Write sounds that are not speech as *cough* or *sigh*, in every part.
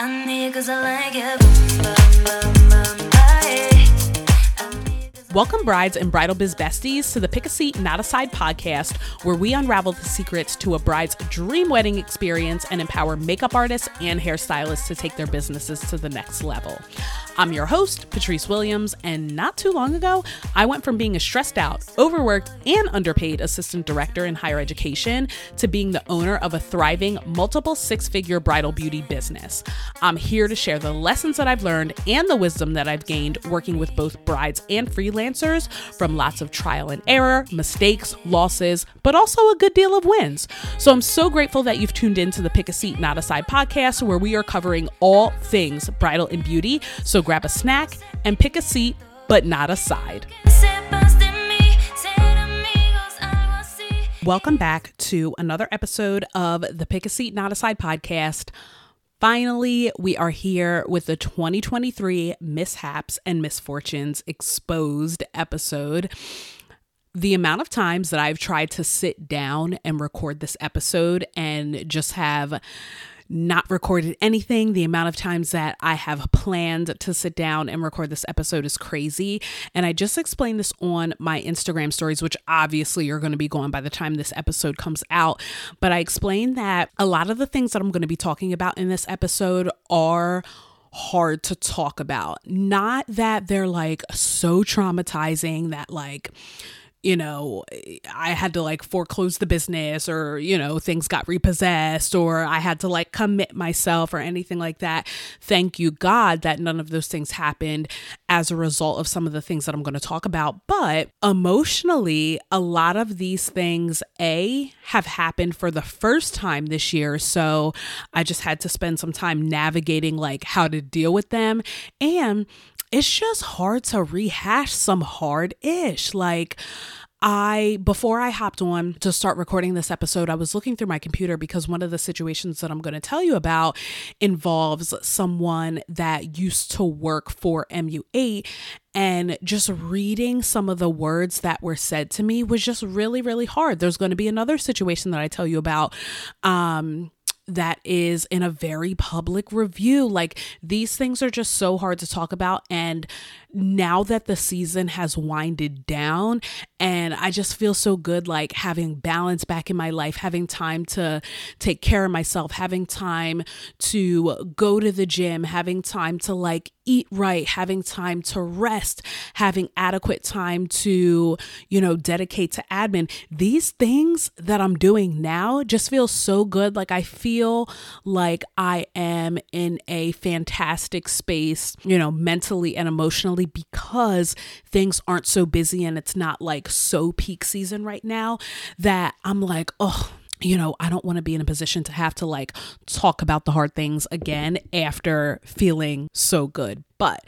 I need cause I like it. Boom, bum, bum, Welcome, brides and bridal biz besties, to the Pick a Seat, Not a Side podcast, where we unravel the secrets to a bride's dream wedding experience and empower makeup artists and hairstylists to take their businesses to the next level. I'm your host, Patrice Williams, and not too long ago, I went from being a stressed out, overworked, and underpaid assistant director in higher education to being the owner of a thriving, multiple six figure bridal beauty business. I'm here to share the lessons that I've learned and the wisdom that I've gained working with both brides and freelancers from lots of trial and error, mistakes, losses, but also a good deal of wins. So I'm so grateful that you've tuned in to the Pick a Seat, Not a Side podcast, where we are covering all things bridal and beauty. So grab a snack and pick a seat, but not a side. Welcome back to another episode of the Pick a Seat, Not a Side podcast. Finally, we are here with the 2023 Mishaps and Misfortunes Exposed episode. The amount of times that I've tried to sit down and record this episode and just have not recorded anything. The amount of times that I have planned to sit down and record this episode is crazy. And I just explained this on my Instagram stories, which obviously are going to be gone by the time this episode comes out. But I explained that a lot of the things that I'm going to be talking about in this episode are hard to talk about. Not that they're like so traumatizing that like you know, I had to like foreclose the business or, you know, things got repossessed or I had to like commit myself or anything like that. Thank you, God, that none of those things happened as a result of some of the things that I'm going to talk about. But emotionally, a lot of these things, A, have happened for the first time this year. So I just had to spend some time navigating like how to deal with them. And it's just hard to rehash some hard ish. Like, I, before I hopped on to start recording this episode, I was looking through my computer because one of the situations that I'm going to tell you about involves someone that used to work for MU8 and just reading some of the words that were said to me was just really really hard there's going to be another situation that i tell you about um that is in a very public review. Like these things are just so hard to talk about. And now that the season has winded down, and I just feel so good, like having balance back in my life, having time to take care of myself, having time to go to the gym, having time to like eat right, having time to rest, having adequate time to, you know, dedicate to admin. These things that I'm doing now just feel so good. Like I feel like I am in a fantastic space, you know, mentally and emotionally because things aren't so busy and it's not like so peak season right now that I'm like, oh, you know, I don't want to be in a position to have to like talk about the hard things again after feeling so good. But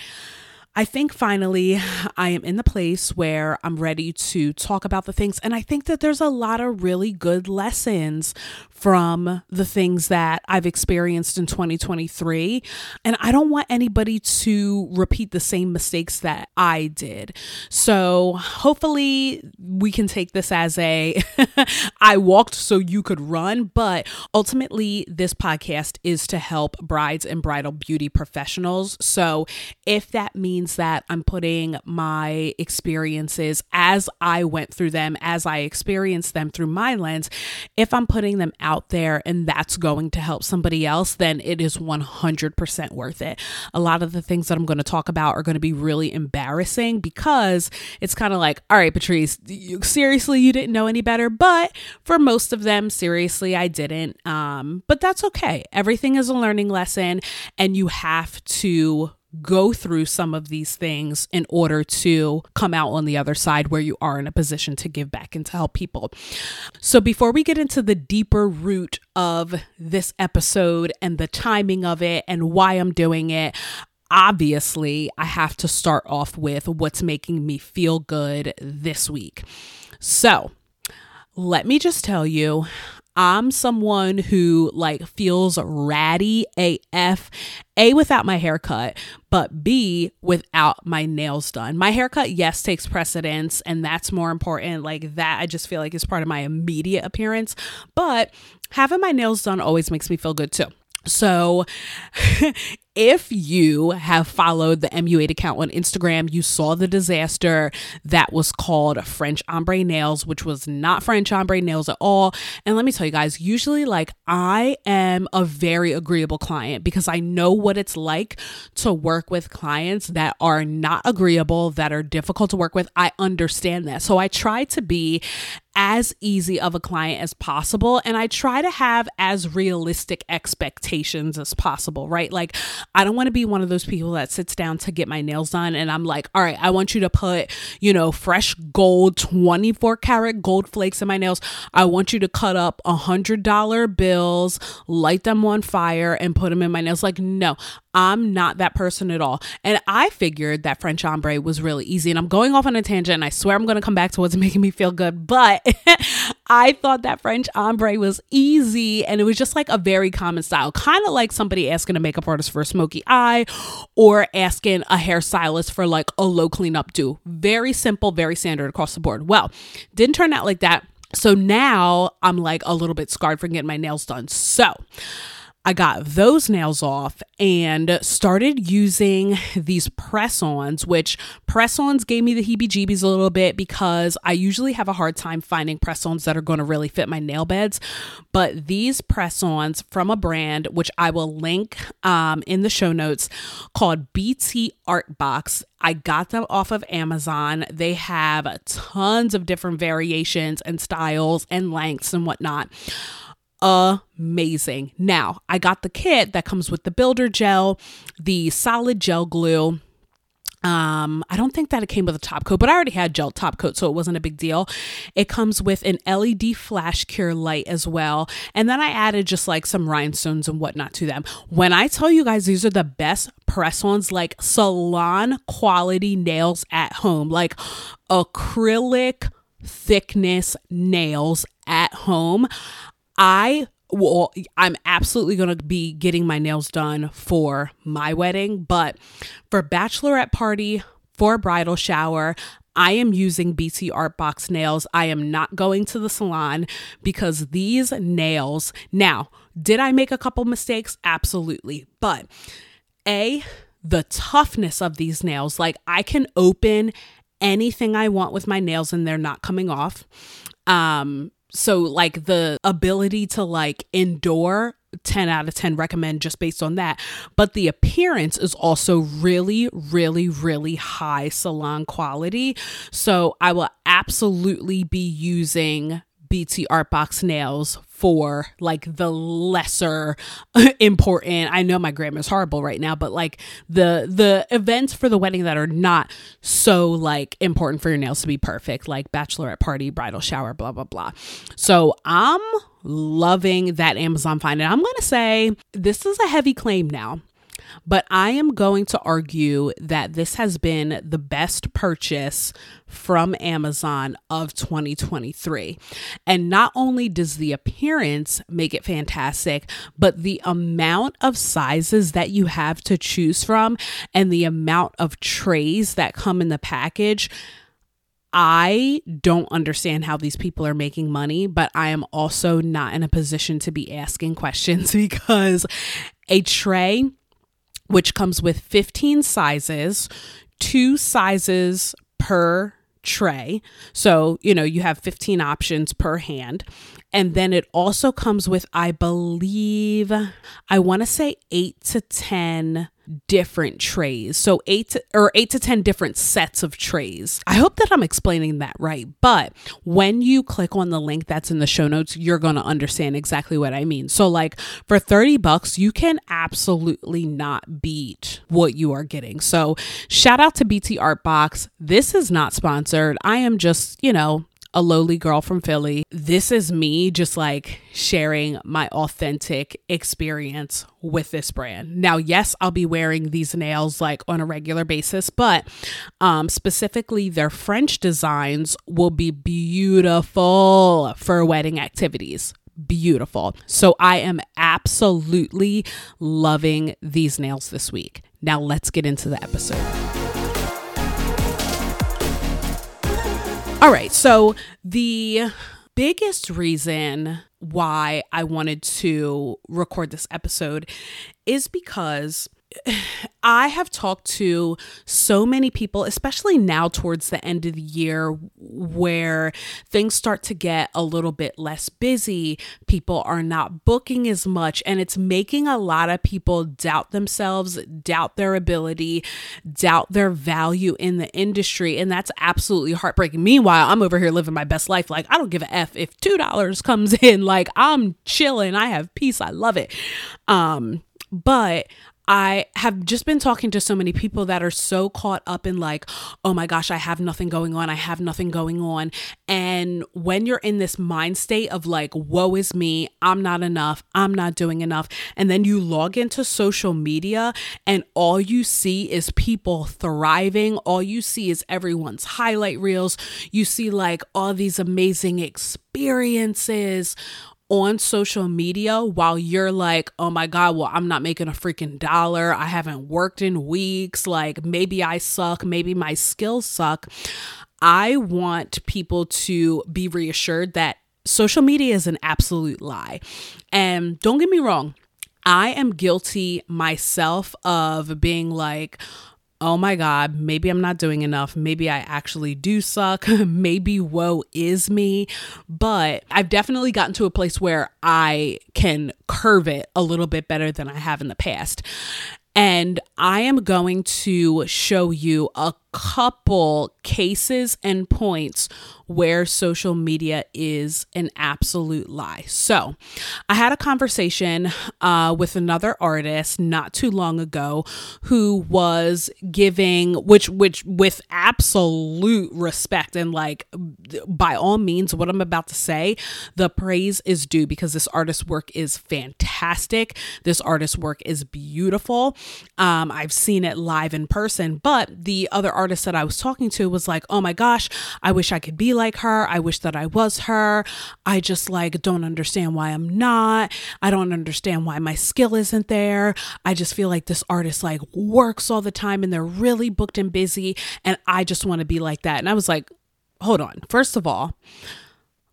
I think finally I am in the place where I'm ready to talk about the things. And I think that there's a lot of really good lessons from the things that I've experienced in 2023. And I don't want anybody to repeat the same mistakes that I did. So hopefully we can take this as a *laughs* I walked so you could run. But ultimately, this podcast is to help brides and bridal beauty professionals. So if that means that I'm putting my experiences as I went through them, as I experienced them through my lens, if I'm putting them out there and that's going to help somebody else, then it is 100% worth it. A lot of the things that I'm going to talk about are going to be really embarrassing because it's kind of like, all right, Patrice, you, seriously, you didn't know any better. But for most of them, seriously, I didn't. Um, but that's okay. Everything is a learning lesson, and you have to go through some of these things in order to come out on the other side where you are in a position to give back and to help people. So, before we get into the deeper root of this episode and the timing of it and why I'm doing it, obviously, I have to start off with what's making me feel good this week. So, let me just tell you, I'm someone who like feels ratty AF, A without my haircut, but B without my nails done. My haircut, yes, takes precedence and that's more important. Like that, I just feel like is part of my immediate appearance, but having my nails done always makes me feel good too. So, *laughs* if you have followed the MU8 account on Instagram, you saw the disaster that was called French ombre nails, which was not French ombre nails at all. And let me tell you guys, usually, like, I am a very agreeable client because I know what it's like to work with clients that are not agreeable, that are difficult to work with. I understand that. So, I try to be as easy of a client as possible. And I try to have as realistic expectations as possible, right? Like, I don't want to be one of those people that sits down to get my nails done and I'm like, all right, I want you to put, you know, fresh gold, 24 karat gold flakes in my nails. I want you to cut up a hundred dollar bills, light them on fire, and put them in my nails. Like, no, I'm not that person at all. And I figured that French ombre was really easy. And I'm going off on a tangent, and I swear I'm going to come back to what's *laughs* making me feel good. But *laughs* I thought that French ombre was easy and it was just like a very common style, kind of like somebody asking a makeup artist for a smoky eye or asking a hairstylist for like a low clean updo. Very simple, very standard across the board. Well, didn't turn out like that. So now I'm like a little bit scarred from getting my nails done. So, I got those nails off and started using these press ons, which press ons gave me the heebie jeebies a little bit because I usually have a hard time finding press ons that are going to really fit my nail beds. But these press ons from a brand, which I will link um, in the show notes, called BT Art Box. I got them off of Amazon. They have tons of different variations and styles and lengths and whatnot amazing. Now, I got the kit that comes with the builder gel, the solid gel glue. Um, I don't think that it came with a top coat, but I already had gel top coat, so it wasn't a big deal. It comes with an LED flash cure light as well. And then I added just like some rhinestones and whatnot to them. When I tell you guys these are the best press ons, like salon quality nails at home, like acrylic thickness nails at home. I well, I'm absolutely going to be getting my nails done for my wedding, but for bachelorette party, for bridal shower, I am using BT Art Box nails. I am not going to the salon because these nails, now, did I make a couple mistakes? Absolutely. But A, the toughness of these nails, like I can open anything I want with my nails and they're not coming off. Um, so like the ability to like endure 10 out of 10 recommend just based on that. But the appearance is also really really really high salon quality. So i will absolutely be using BT Art Box nails for like the lesser *laughs* important. I know my grammar is horrible right now, but like the the events for the wedding that are not so like important for your nails to be perfect, like bachelorette party, bridal shower, blah blah blah. So I'm loving that Amazon find, and I'm gonna say this is a heavy claim now. But I am going to argue that this has been the best purchase from Amazon of 2023. And not only does the appearance make it fantastic, but the amount of sizes that you have to choose from and the amount of trays that come in the package. I don't understand how these people are making money, but I am also not in a position to be asking *laughs* questions because a tray which comes with 15 sizes, two sizes per tray. So, you know, you have 15 options per hand. And then it also comes with, I believe, I want to say eight to 10 different trays. So eight to, or eight to 10 different sets of trays. I hope that I'm explaining that right. But when you click on the link that's in the show notes, you're going to understand exactly what I mean. So like for 30 bucks, you can absolutely not beat what you are getting. So shout out to BT Art Box. This is not sponsored. I am just, you know, a lowly girl from Philly. This is me just like sharing my authentic experience with this brand. Now, yes, I'll be wearing these nails like on a regular basis, but um, specifically their French designs will be beautiful for wedding activities beautiful. So I am absolutely loving these nails this week. Now let's get into the episode. All right. So, the biggest reason why I wanted to record this episode is because I have talked to so many people, especially now towards the end of the year, where things start to get a little bit less busy. People are not booking as much, and it's making a lot of people doubt themselves, doubt their ability, doubt their value in the industry. And that's absolutely heartbreaking. Meanwhile, I'm over here living my best life. Like, I don't give a F if $2 *laughs* comes in. Like, I'm chilling. I have peace. I love it. Um, but I have just been talking to so many people that are so caught up in like, oh my gosh, I have nothing going on. I have nothing going on. And when you're in this mind state of like, woe is me, I'm not enough, I'm not doing enough. And then you log into social media and all you see is people thriving. All you see is everyone's highlight reels. You see like all these amazing experiences on social media while you're like, oh my God, well, I'm not making a freaking dollar. I haven't worked in weeks. Like, maybe I suck. Maybe my skills suck. I want people to be reassured that social media is an absolute lie. And don't get me wrong, I am guilty myself of being like, oh my God, maybe I'm not doing enough. Maybe I actually do suck. *laughs* maybe woe is me. But I've definitely gotten to a place where I can curve it a little bit better than I have in the past. And I am going to show you a couple cases and points where social media is an absolute lie. So, I had a conversation uh, with another artist not too long ago who was giving, which, which, with absolute respect and like by all means, what I'm about to say, the praise is due because this artist's work is fantastic. This artist's work is beautiful. Um, I've seen it live in person, but the other artist that I was talking to was like, oh my gosh, I wish I could be like her. I wish that I was her. I just like don't understand why I'm not. I don't understand why my skill isn't there. I just feel like this artist like works all the time and they're really booked and busy. And I just want to be like that. And I was like, hold on. First of all,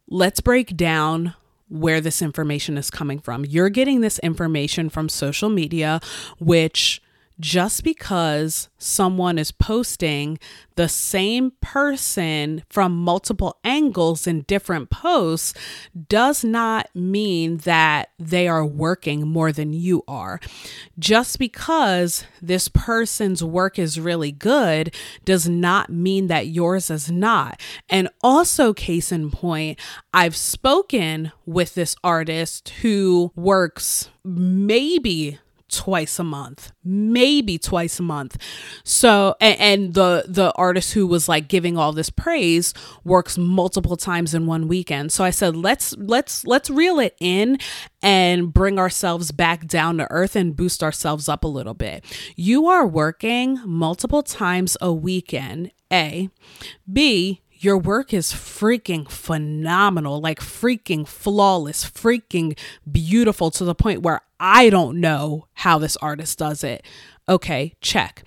let's break down where this information is coming from. You're getting this information from social media, which just because someone is posting the same person from multiple angles in different posts does not mean that they are working more than you are. Just because this person's work is really good does not mean that yours is not. And also, case in point, I've spoken with this artist who works maybe twice a month maybe twice a month. So and, and, the the artist who was like giving all this praise works multiple times in one weekend. So i said let's let's let's reel it in and bring ourselves back down to earth and boost ourselves up a little bit. You are working multiple times a weekend a. B your work is freaking phenomenal, like freaking flawless, freaking beautiful to the point where I don't know how this artist does it. Okay, check.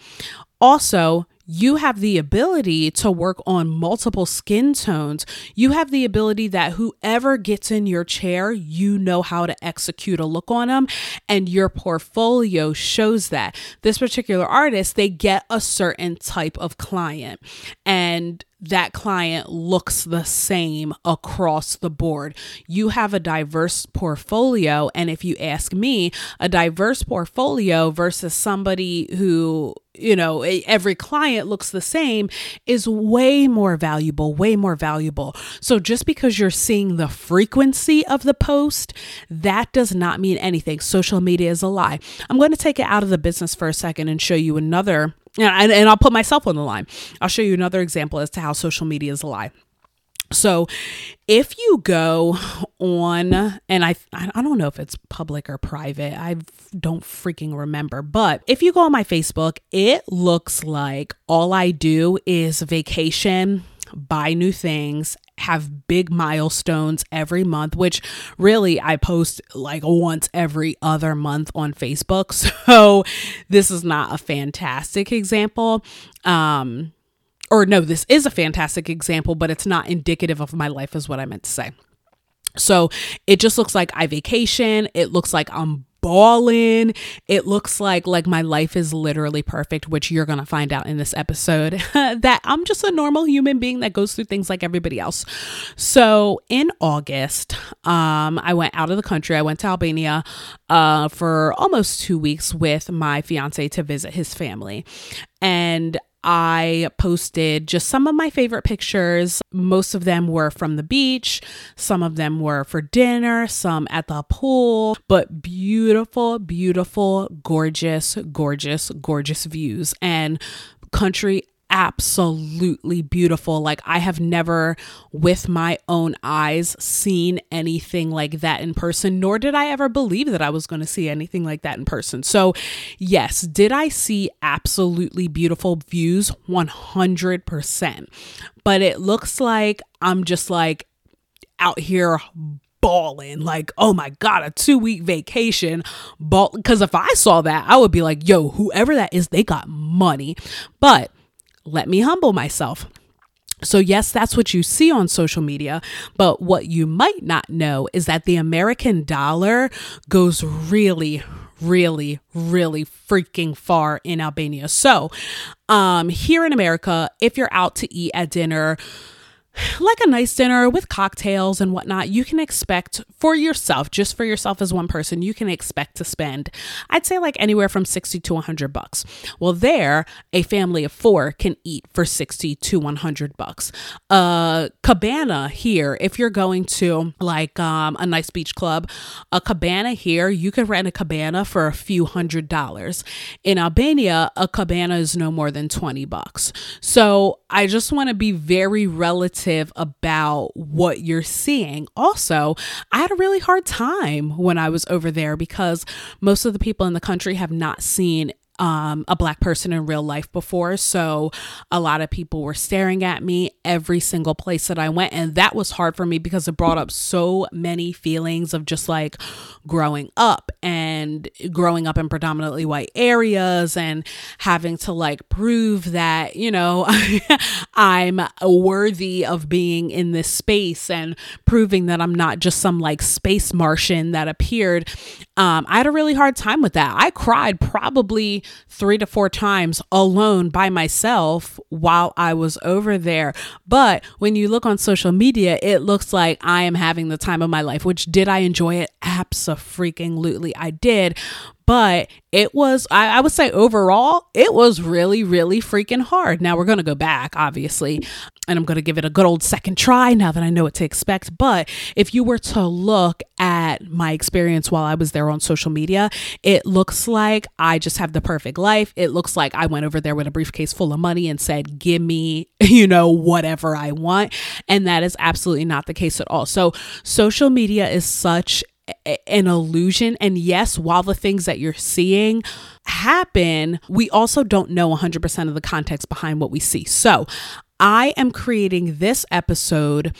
Also, you have the ability to work on multiple skin tones. You have the ability that whoever gets in your chair, you know how to execute a look on them, and your portfolio shows that. This particular artist, they get a certain type of client, and that client looks the same across the board. You have a diverse portfolio. And if you ask me, a diverse portfolio versus somebody who you know every client looks the same is way more valuable way more valuable so just because you're seeing the frequency of the post that does not mean anything social media is a lie i'm going to take it out of the business for a second and show you another and, and I'll put myself on the line. I'll show you another example as to how social media is a lie. So, if you go on, and I I don't know if it's public or private, I don't freaking remember, but if you go on my Facebook, it looks like all I do is vacation, buy new things, have big milestones every month, which really I post like once every other month on Facebook. *laughs* So this is not a fantastic example. Um, or no, this is a fantastic example, but it's not indicative of my life, is what I meant to say. So it just looks like I vacation. It looks like I'm balling. It looks like like my life is literally perfect, which you're gonna find out in this episode *laughs* that I'm just a normal human being that goes through things like everybody else. So in August, um, I went out of the country. I went to Albania uh, for almost two weeks with my fiance to visit his family, and I posted just some of my favorite pictures. Most of them were from the beach, some of them were for dinner, some at the pool, but beautiful, beautiful, gorgeous, gorgeous, gorgeous views. And country absolutely beautiful. Like, I have never, with my own eyes, seen anything like that in person, nor did I ever believe that I was going to see anything like that in person. So, yes, did I see absolutely beautiful views? 100%. But it looks like I'm just like out here balling like oh my god a two week vacation because if i saw that i would be like yo whoever that is they got money but let me humble myself. So, yes, that's what you see on social media, but what you might not know is that the American dollar goes really, really, really freaking far in Albania. So, um, here in America, if you're out to eat at dinner, like a nice dinner with cocktails and whatnot, you can expect for yourself, just for yourself as one person, you can expect to spend, I'd say like anywhere from 60 to 100 bucks. Well, there, a family of four can eat for 60 to 100 bucks. A cabana here, if you're going to like um, a nice beach club, a cabana here, you can rent a cabana for a few hundred dollars. In Albania, a cabana is no more than 20 bucks. So I just want to be very relative about what you're seeing. Also, I had a really hard time when I was over there because most of the people in the country have not seen um, a black person in real life before. So a lot of people were staring at me every single place that I went. And that was hard for me because it brought up so many feelings of just like growing up and growing up in predominantly white areas and having to like prove that, you know, *laughs* I'm worthy of being in this space and proving that I'm not just some like space Martian that appeared. Um, I had a really hard time with that. I cried probably three to four times alone by myself while I was over there. But when you look on social media, it looks like I am having the time of my life, which did I enjoy it? Absolutely, I did but it was I, I, would say overall it was really really freaking hard. Now we're going to go back obviously and i'm going to give it a good old second try now that i know what to expect. But if you were to look at my experience while i was there on social media it looks like i just have the perfect life. It looks like i went over there with a briefcase full of money and said give me *laughs* you know whatever i want. And that is absolutely not the case at all. So social media is such an illusion. And yes, while the things that you're seeing happen, we also don't know 100% of the context behind what we see. So I am creating this episode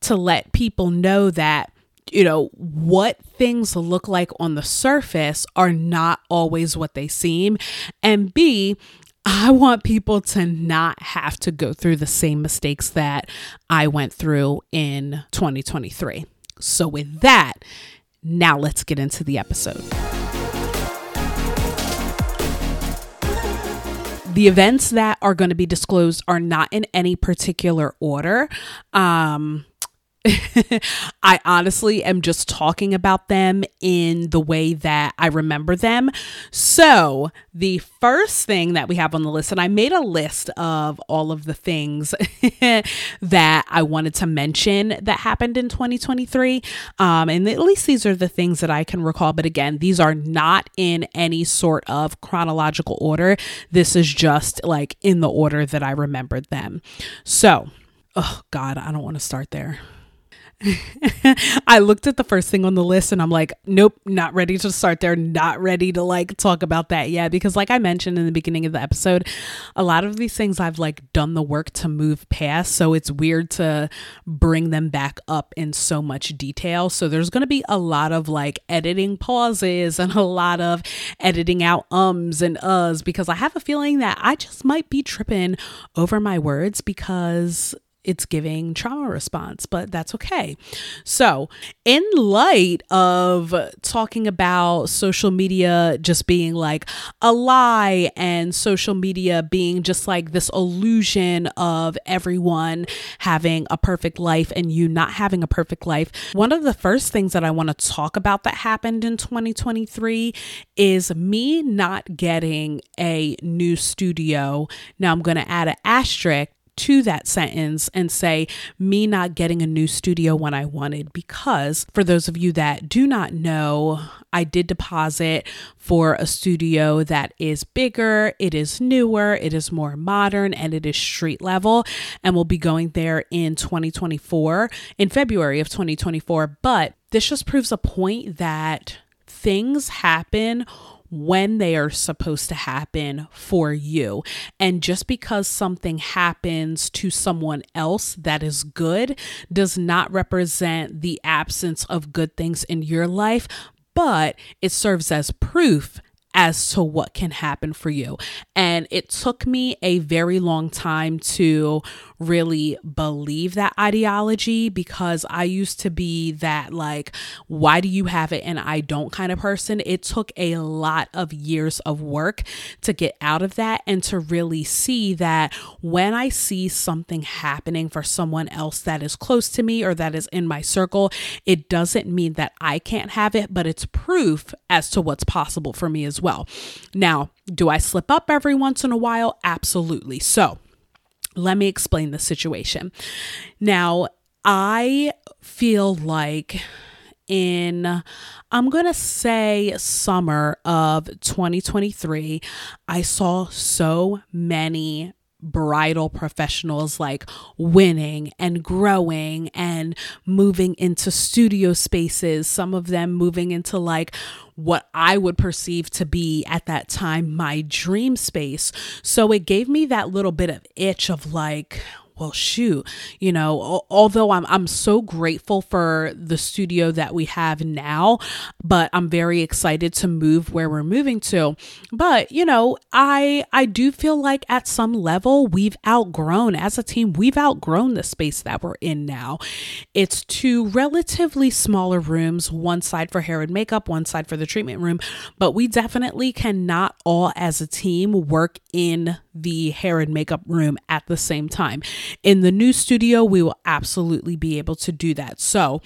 to let people know that you know, what things look like on the surface are not always what they seem. And B, I want people to not have to go through the same mistakes that I went through in 2023. So, with that, now let's get into the episode. The events that are going to be disclosed are not in any particular order. Um, *laughs* I honestly am just talking about them in the way that I remember them. So, the first thing that we have on the list, and I made a list of all of the things *laughs* that I wanted to mention that happened in 2023. Um, and at least these are the things that I can recall. But again, these are not in any sort of chronological order. This is just like in the order that I remembered them. So, oh God, I don't want to start there. *laughs* I looked at the first thing on the list and I'm like, nope, not ready to start there, not ready to like talk about that yet. Because, like I mentioned in the beginning of the episode, a lot of these things I've like done the work to move past. So it's weird to bring them back up in so much detail. So there's going to be a lot of like editing pauses and a lot of editing out ums and uhs because I have a feeling that I just might be tripping over my words because it's giving trauma response, but that's okay. So, in light of talking about social media just being like a lie and social media being just like this illusion of everyone having a perfect life and you not having a perfect life, one of the first things that I want to talk about that happened in 2023 is me not getting a new studio. Now, I'm going to add an asterisk to that sentence and say me not getting a new studio when I wanted because for those of you that do not know, I did deposit for a studio that is bigger, it is newer, it is more modern, and it is street level. And we'll be going there in 2024, in February of 2024. But this just proves a point that things happen when they are supposed to happen for you. And just because something happens to someone else that is good does not represent the absence of good things in your life, but it serves as proof as to what can happen for you. And it took me a very long time to really believe that ideology because I used to be that, like, why do you have it and I don't kind of person. It took a lot of years of work to get out of that and to really see that when I see something happening for someone else that is close to me or that is in my circle, it doesn't mean that I can't have it, but it's proof as to what's possible for me as well. Now, do I slip up every once in a while? Absolutely. So, let me explain the situation. Now, I feel like in I'm going to say summer of 2023 I saw so many bridal professionals like winning and growing and moving into studio spaces, some of them moving into like what I would perceive to be at that time my dream space. So it gave me that little bit of itch of like, well shoot you know although i'm i'm so grateful for the studio that we have now but i'm very excited to move where we're moving to. But you know i i do feel like at some level we've outgrown as a team we've outgrown the space that we're in now. It's two relatively smaller rooms one side for hair and makeup one side for the treatment room but we definitely cannot all as a team work in the hair and makeup room at the same time in the new studio, we will absolutely be able to do that. So,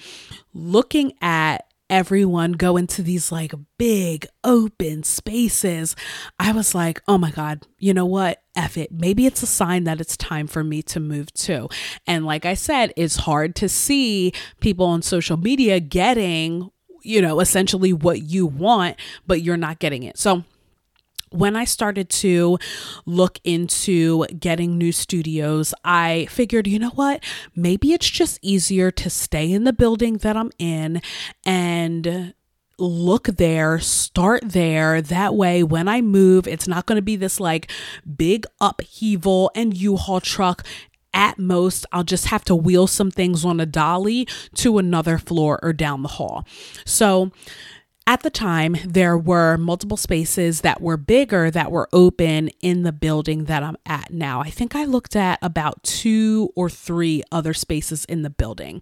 looking at everyone go into these like big open spaces, I was like, oh my God, you know what? F it. Maybe it's a sign that it's time for me to move too. And like I said, it's hard to see people on social media getting, you know, essentially what you want, but you're not getting it. So, when I started to look into getting new studios, I figured, you know what? Maybe it's just easier to stay in the building that I'm in and look there, start there. That way, when I move, it's not going to be this like big upheaval and U Haul truck. At most, I'll just have to wheel some things on a dolly to another floor or down the hall. So, at the time, there were multiple spaces that were bigger that were open in the building that I'm at now. I think I looked at about two or three other spaces in the building.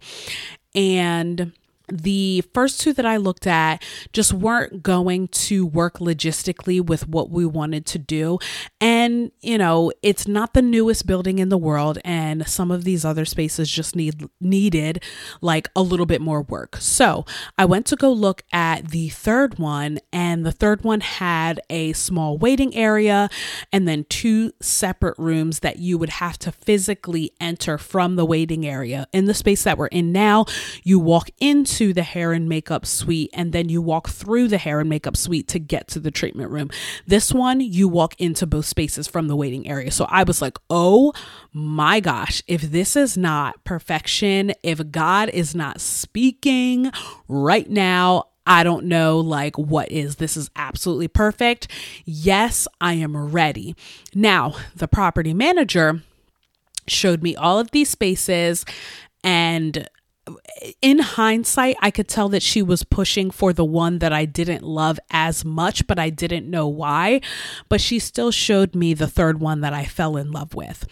And the first two that I looked at just weren't going to work logistically with what we wanted to do. And, you know, it's not the newest building in the world and some of these other spaces just need needed like a little bit more work. So, I went to go look at the third one and the third one had a small waiting area and then two separate rooms that you would have to physically enter from the waiting area. In the space that we're in now, you walk into the hair and makeup suite and then you walk through the hair and makeup suite to get to the treatment room. This one, you walk into both spaces from the waiting area. So I was like, oh my gosh, if this is not perfection, if God is not speaking right now, I don't know like what is. This is absolutely perfect. Yes, I am ready. Now, the property manager showed me all of these spaces and in hindsight, I could tell that she was pushing for the one that I didn't love as much, but I didn't know why. But she still showed me the third one that I fell in love with.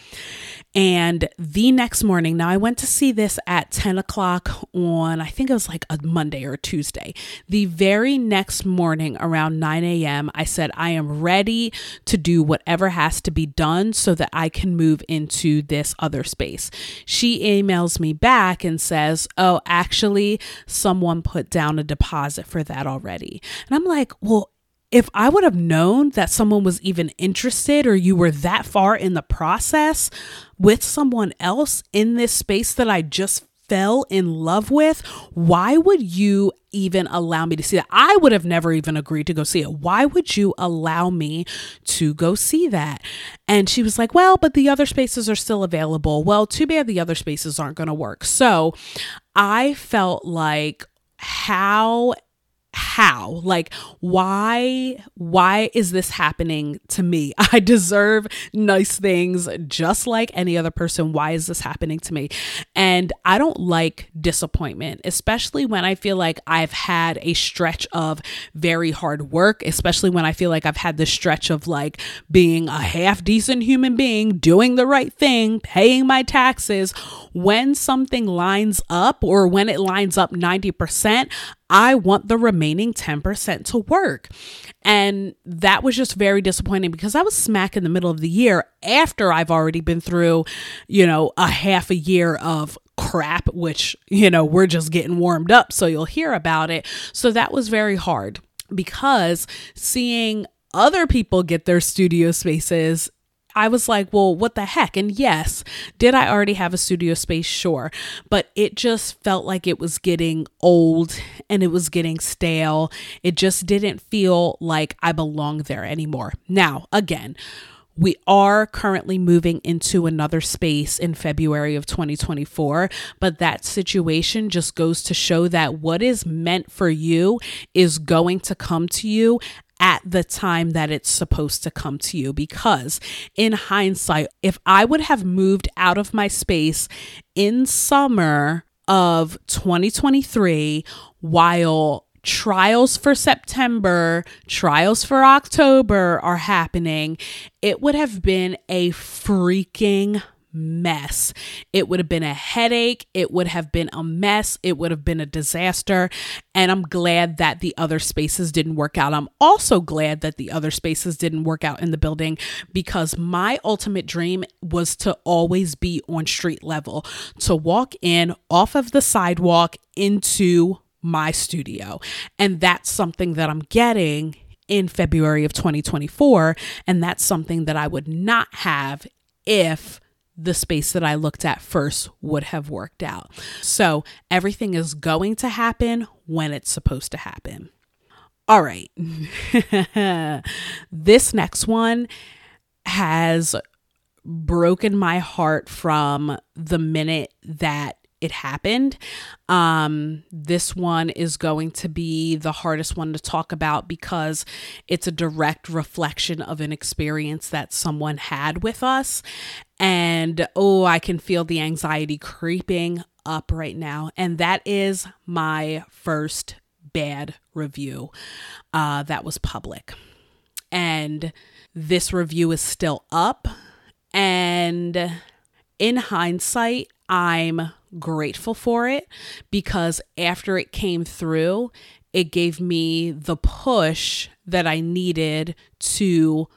And the next morning, now I went to see this at 10 o'clock on, I think it was like a Monday or Tuesday. The very next morning around 9 a.m., I said, I am ready to do whatever has to be done so that I can move into this other space. She emails me back and says, Oh, actually, someone put down a deposit for that already. And I'm like, Well, if I would have known that someone was even interested or you were that far in the process with someone else in this space that I just fell in love with, why would you even allow me to see that? I would have never even agreed to go see it. Why would you allow me to go see that? And she was like, Well, but the other spaces are still available. Well, too bad the other spaces aren't going to work. So I felt like, how how? Like why why is this happening to me? *laughs* I deserve nice things just like any other person. Why is this happening to me? And i don't like disappointment especially when i feel like i've had a stretch of very hard work especially when i feel like i've had the stretch of like being a half decent human being doing the right thing paying my taxes. When something lines up or when it lines up 90% I want the remaining 10% to work. And that was just very disappointing because I was smack in the middle of the year after I've already been through, you know, a half a year of crap, which, you know, we're just getting warmed up. So you'll hear about it. So that was very hard because seeing other people get their studio spaces I was like, well, what the heck? And yes, did I already have a studio space? Sure. But it just felt like it was getting old and it was getting stale. It just didn't feel like I belonged there anymore. Now, again, we are currently moving into another space in February of 2024, but that situation just goes to show that what is meant for you is going to come to you at the time that it's supposed to come to you. Because in hindsight, if I would have moved out of my space in summer of 2023 while trials for September, trials for October are happening, it would have been a freaking mess. It would have been a headache. It would have been a mess. It would have been a disaster. And I'm glad that the other spaces didn't work out. I'm also glad that the other spaces didn't work out in the building because my ultimate dream was to always be on street level, to walk in off of the sidewalk into my studio. And that's something that I'm getting in February of 2024. And that's something that I would not have if the space that I looked at first would have worked out. So everything is going to happen when it's supposed to happen. All right. *laughs* this next one has broken my heart from the minute that it happened. Um, this one is going to be the hardest one to talk about because it's a direct reflection of an experience that someone had with us. And oh, I can feel the anxiety creeping up right now. And that is my first bad review uh, that was public. And this review is still up. And in hindsight, I'm grateful for it because after it came through, it gave me the push that I needed to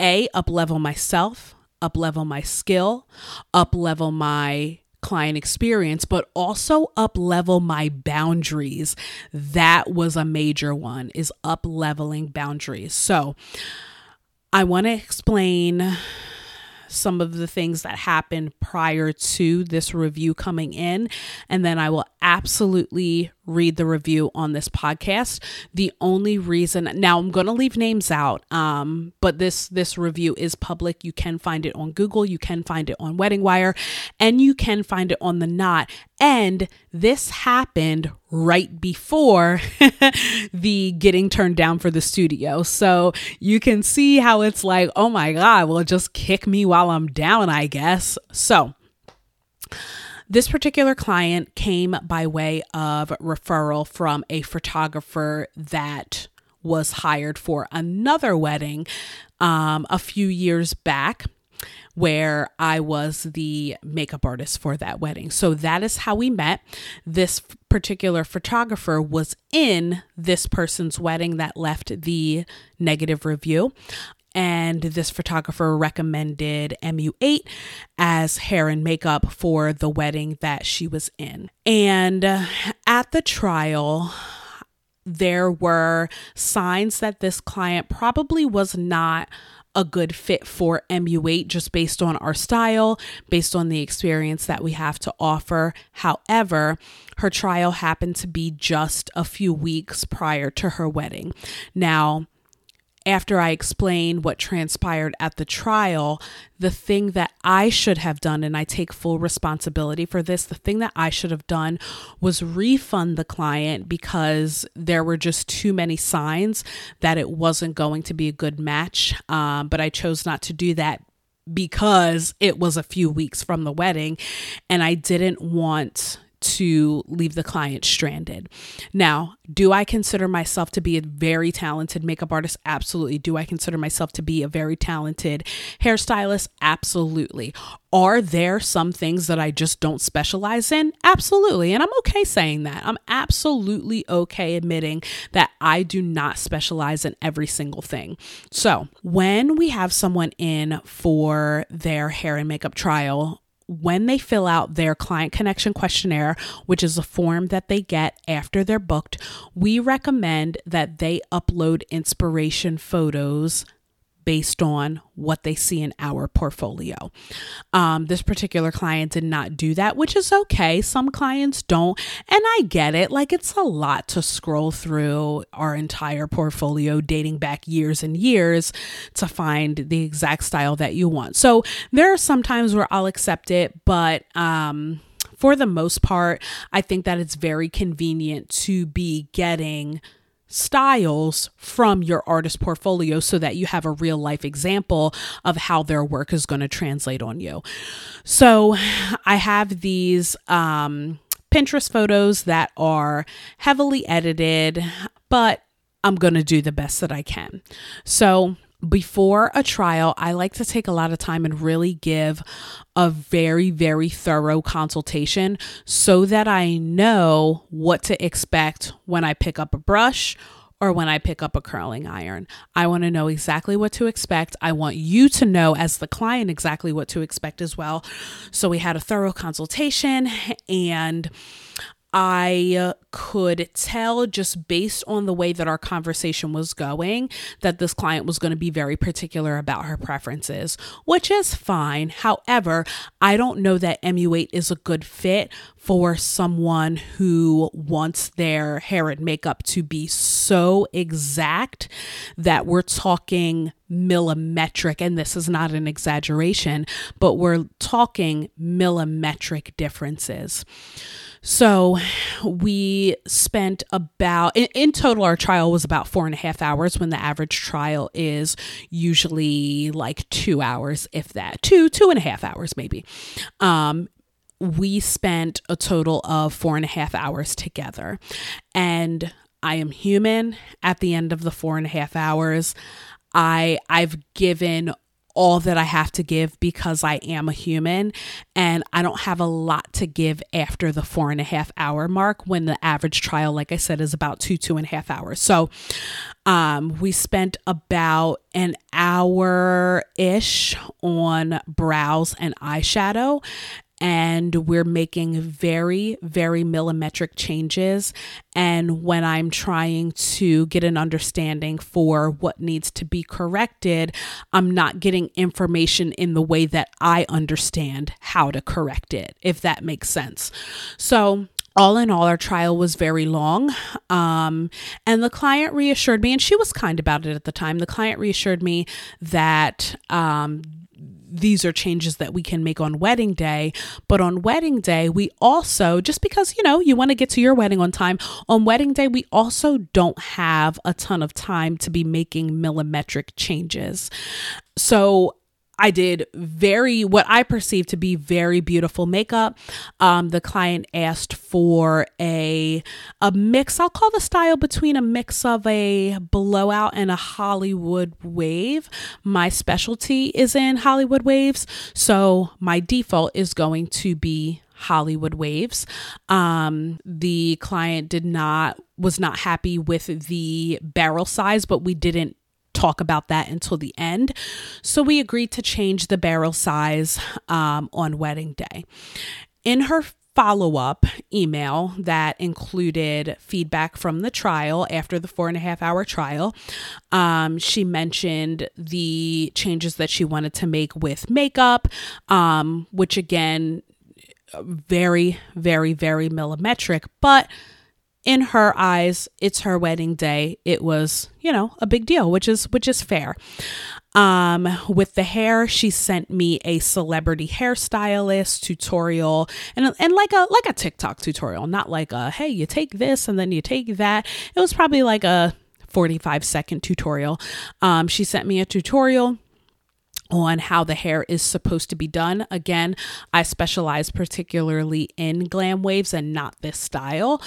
a up level myself, up level my skill, up level my client experience, but also up level my boundaries. That was a major one is up leveling boundaries. So I want to explain some of the things that happened prior to this review coming in, and then I will absolutely read the review on this podcast. The only reason now I'm going to leave names out, um, but this this review is public. You can find it on Google, you can find it on Wedding Wire, and you can find it on the Knot. And this happened right before *laughs* the getting turned down for the studio. So you can see how it's like, oh my God, well, just kick me while I'm down, I guess. So this particular client came by way of referral from a photographer that was hired for another wedding um, a few years back. where I was the makeup artist for that wedding. So that is how we met. This particular photographer was in this person's wedding that left the negative review. And this photographer recommended MU8 as hair and makeup for the wedding that she was in. And at the trial, there were signs that this client probably was not a good fit for MU8 just based on our style, based on the experience that we have to offer. However, her trial happened to be just a few weeks prior to her wedding. Now, after I explain what transpired at the trial, the thing that I should have done, and I take full responsibility for this, the thing that I should have done was refund the client because there were just too many signs that it wasn't going to be a good match. Um, but I chose not to do that because it was a few weeks from the wedding and I didn't want to leave the client stranded. Now, do I consider myself to be a very talented makeup artist? Absolutely. Do I consider myself to be a very talented hairstylist? Absolutely. Are there some things that I just don't specialize in? Absolutely. And I'm okay saying that. I'm absolutely okay admitting that I do not specialize in every single thing. So, when we have someone in for their hair and makeup trial, when they fill out their client connection questionnaire, which is a form that they get after they're booked, we recommend that they upload inspiration photos based on what they see in our portfolio. Um, this particular client did not do that, which is okay. Some clients don't. And I get it. Like, it's a lot to scroll through our entire portfolio dating back years and years to find the exact style that you want. So, there are some times where I'll accept it, but, um, for the most part, I think that it's very convenient to be getting styles from your artist portfolio so that you have a real life example of how their work is going to translate on you. So I have these um, Pinterest photos that are heavily edited, but I'm going to do the best that I can. So before a trial, I like to take a lot of time and really give a very, very thorough consultation so that I know what to expect when I pick up a brush or when I pick up a curling iron. I want to know exactly what to expect. I want you to know, as the client, exactly what to expect as well. So we had a thorough consultation and I could tell just based on the way that our conversation was going that this client was going to be very particular about her preferences, which is fine. However, I don't know that MU8 is a good fit for someone who wants their hair and makeup to be so exact that we're talking millimetric, and this is not an exaggeration, but we're talking millimetric differences. So we spent about, in, in, total, our trial was about four and a half hours when the average trial is usually like two hours, if that, two, two and a half hours maybe. Um, we spent a total of four and a half hours together. And I am human at the end of the four and a half hours. I I've given all that I have to give because I am a human and I don't have a lot to give after the four and a half hour mark when the average trial, like I said, is about two, two and a half hours. So um, we spent about an hour ish on brows and eyeshadow and we're making very, very millimetric changes. And when I'm trying to get an understanding for what needs to be corrected, I'm not getting information in the way that I understand how to correct it, if that makes sense. So, all in all, our trial was very long. Um, and the client reassured me, and she was kind about it at the time. The client reassured me that um, these are changes that we can make on wedding day. But on wedding day, we also, just because, you know, you want to get to your wedding on time, on wedding day, we also don't have a ton of time to be making millimetric changes. So I did very, what I perceived to be very beautiful makeup. Um, the client asked for a, a mix, I'll call the style between a mix of a blowout and a Hollywood wave. My specialty is in Hollywood waves. So my default is going to be Hollywood waves. Um, the client did not was not happy with the barrel size, but we didn't talk about that until the end. So we agreed to change the barrel size um, on wedding day. In her follow up email that included feedback from the trial after the four and a half hour trial. Um, she mentioned the changes that she wanted to make with makeup, um, which again, very, very, very millimetric, but in her eyes, it's her wedding day. It was, you know, a big deal, which is which is fair. Um, with the hair, she sent me a celebrity hairstylist tutorial and and like a like a TikTok tutorial, not like a hey, you take this and then you take that. It was probably like a 45 second tutorial. Um, she sent me a tutorial on how the hair is supposed to be done. Again, I specialize particularly in glam waves and not this style,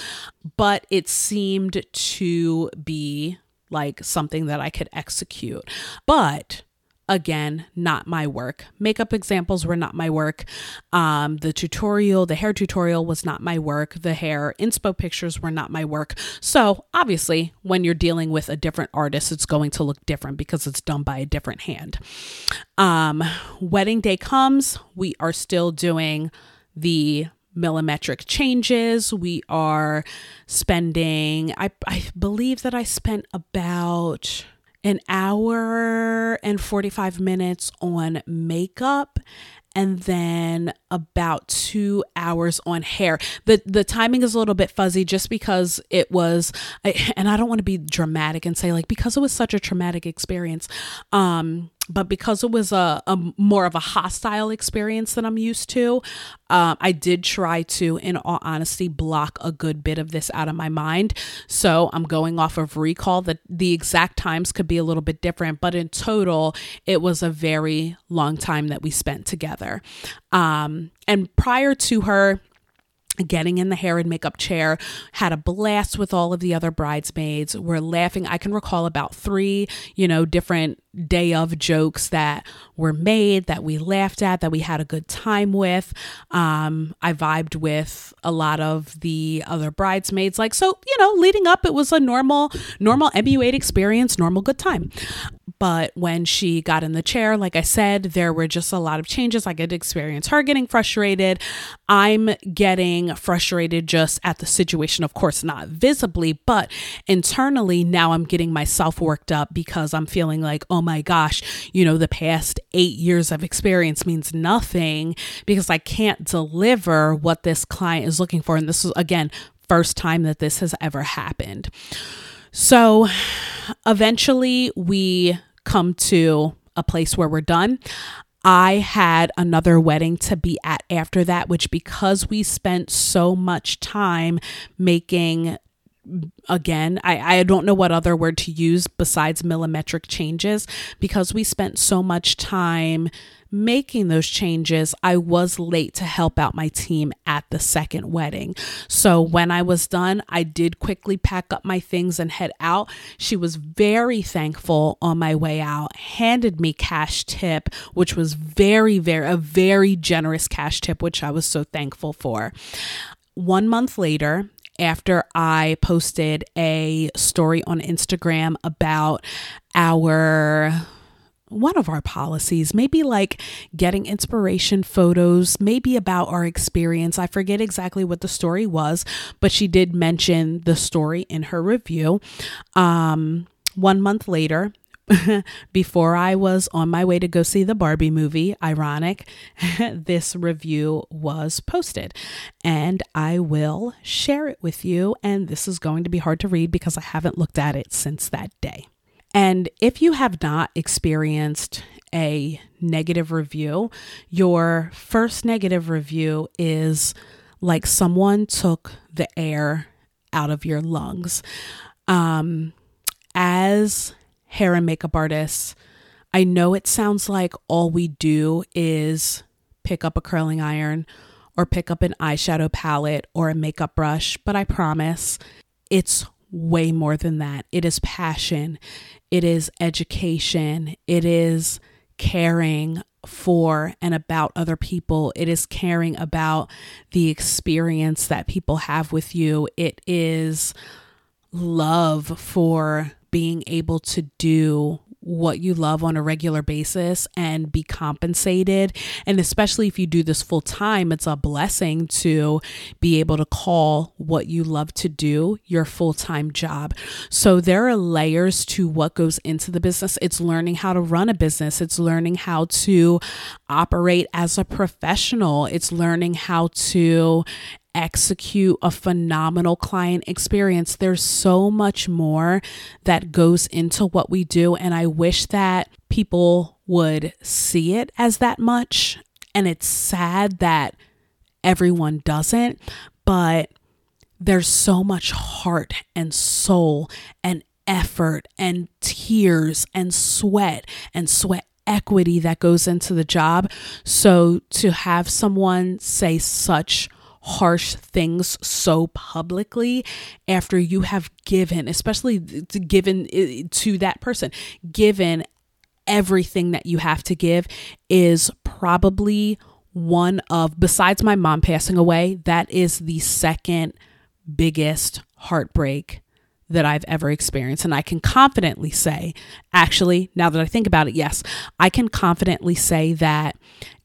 but it seemed to be like something that I could execute. But again not my work. Makeup examples were not my work. Um, the tutorial the hair tutorial was not my work. The hair inspo pictures were not my work. So obviously when you're dealing with a different artist it's going to look different because it's done by a different hand. Um, wedding day comes. We are still doing the millimetric changes. We are spending, I, I believe that I spent about an hour and 45 minutes on makeup and then about two hours on hair. The the timing is a little bit fuzzy just because it was and I don't want to be dramatic and say like because it was such a traumatic experience. Um but because it was a, a, more of a hostile experience than I'm used to, um, I did try to, in all honesty, block a good bit of this out of my mind. So I'm going off of recall that the exact times could be a little bit different, but in total, it was a very long time that we spent together. Um, and prior to her getting in the hair and makeup chair, had a blast with all of the other bridesmaids. We're laughing. I can recall about three, you know, different day of jokes that were made that we laughed at, that we had a good time with. Um, I vibed with a lot of the other bridesmaids. Like, so, you know, leading up, it was a normal, normal MU8 experience, normal good time. But when she got in the chair, like I said, there were just a lot of changes. I could experience her getting frustrated. I'm getting frustrated just at the situation, of course, not visibly, but internally, now I'm getting myself worked up because I'm feeling like, oh my gosh, you know, the past eight years of experience means nothing because I can't deliver what this client is looking for. And this is, again, first time that this has ever happened. So eventually we come to a place where we're done. I had another wedding to be at after that, which because we spent so much time making again I, I don't know what other word to use besides millimetric changes because we spent so much time making those changes i was late to help out my team at the second wedding. So when i was done i did quickly pack up my things and head out. She was very thankful on my way out handed me cash tip which was very very a very generous cash tip which i was so thankful for. One month later after I posted a story on Instagram about our one of our policies, maybe like getting inspiration photos, maybe about our experience. I forget exactly what the story was, but she did mention the story in her review. Um, one month later, *laughs* before I was on my way to go see the Barbie movie, ironic, *laughs* this review was posted. And I will share it with you. And this is going to be hard to read because I haven't looked at it since that day. And if you have not experienced a negative review, your first negative review is like someone took the air out of your lungs. Um, as hair and makeup artists, I know it sounds like all we do is pick up a curling iron or pick up an eyeshadow palette or a makeup brush, but I promise it's way more than that. It is passion, it is education, it is caring for and about other people. It is caring about the experience that people have with you. It is love for being able to do what you love on a regular basis and be compensated. And especially if you do this full time, it's a blessing to be able to call what you love to do your full time job. So there are layers to what goes into the business. It's learning how to run a business, it's learning how to operate as a professional, it's learning how to execute a phenomenal client experience. There's so much more that goes into what we do. And I wish that people would see it as that much. And it's sad that everyone doesn't, but there's so much heart and soul and effort and tears and sweat and sweat equity that goes into the job. So to have someone say such harsh things so publicly after you have given, especially given to that person, given everything that you have to give is probably one of, besides my mom passing away, that is the second biggest heartbreak that I've ever experienced. And I can confidently say, actually, now that I think about it, yes, I can confidently say that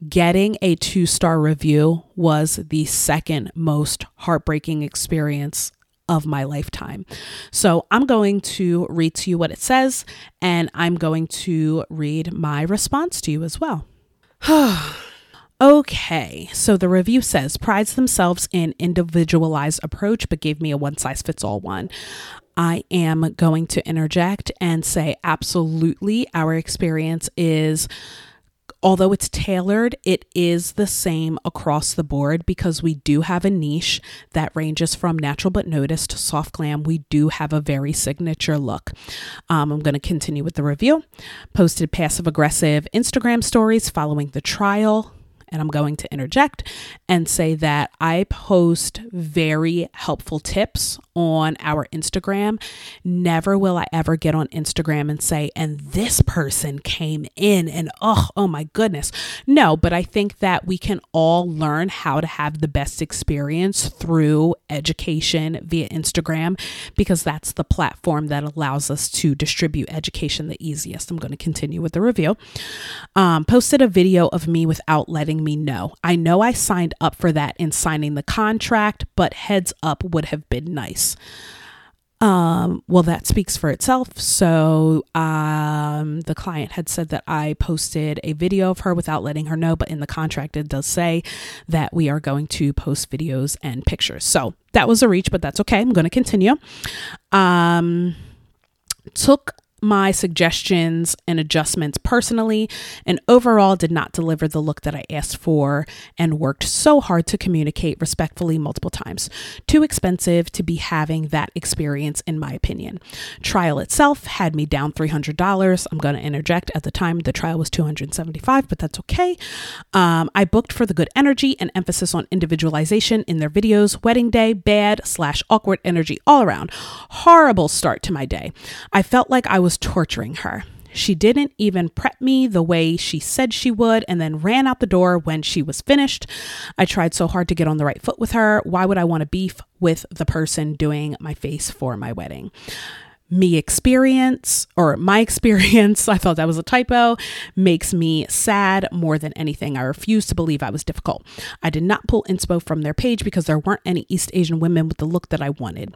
getting a two star review was the second most heartbreaking experience of my lifetime. So I'm going to read to you what it says, and I'm going to read my response to you as well. *sighs* Okay, so the review says prides themselves in individualized approach, but gave me a one size fits all one. I am going to interject and say absolutely, our experience is although it's tailored, it is the same across the board because we do have a niche that ranges from natural but noticed to soft glam. We do have a very signature look. Um, I'm going to continue with the review. Posted passive aggressive Instagram stories following the trial and I'm going to interject and say that I post very helpful tips on our Instagram. Never will I ever get on Instagram and say, and this person came in and oh, oh my goodness. No, but I think that we can all learn how to have the best experience through education via Instagram because that's the platform that allows us to distribute education the easiest. I'm going to continue with the review. Um, posted a video of me without letting me know. I know I signed up for that in signing the contract, but heads up would have been nice. Um, well, that speaks for itself. So, um, the client had said that I posted a video of her without letting her know, but in the contract, it does say that we are going to post videos and pictures. So, that was a reach, but that's okay. I'm going to continue. Um, took my suggestions and adjustments personally, and overall did not deliver the look that I asked for and worked so hard to communicate respectfully multiple times. Too expensive to be having that experience, in my opinion. Trial itself had me down $300. I'm going to interject. At the time, the trial was 275, but that's okay. Um, I booked for the good energy and emphasis on individualization in their videos. Wedding day, bad slash awkward energy all around. Horrible start to my day. I felt like I was was torturing her. She didn't even prep me the way she said she would and then ran out the door when she was finished. I tried so hard to get on the right foot with her. Why would I want to beef with the person doing my face for my wedding? Me experience or my *laughs* experience, I thought that was a typo, makes me sad more than anything. I refuse to believe I was difficult. I did not pull inspo from their page because there weren't any East Asian women with the look that I wanted.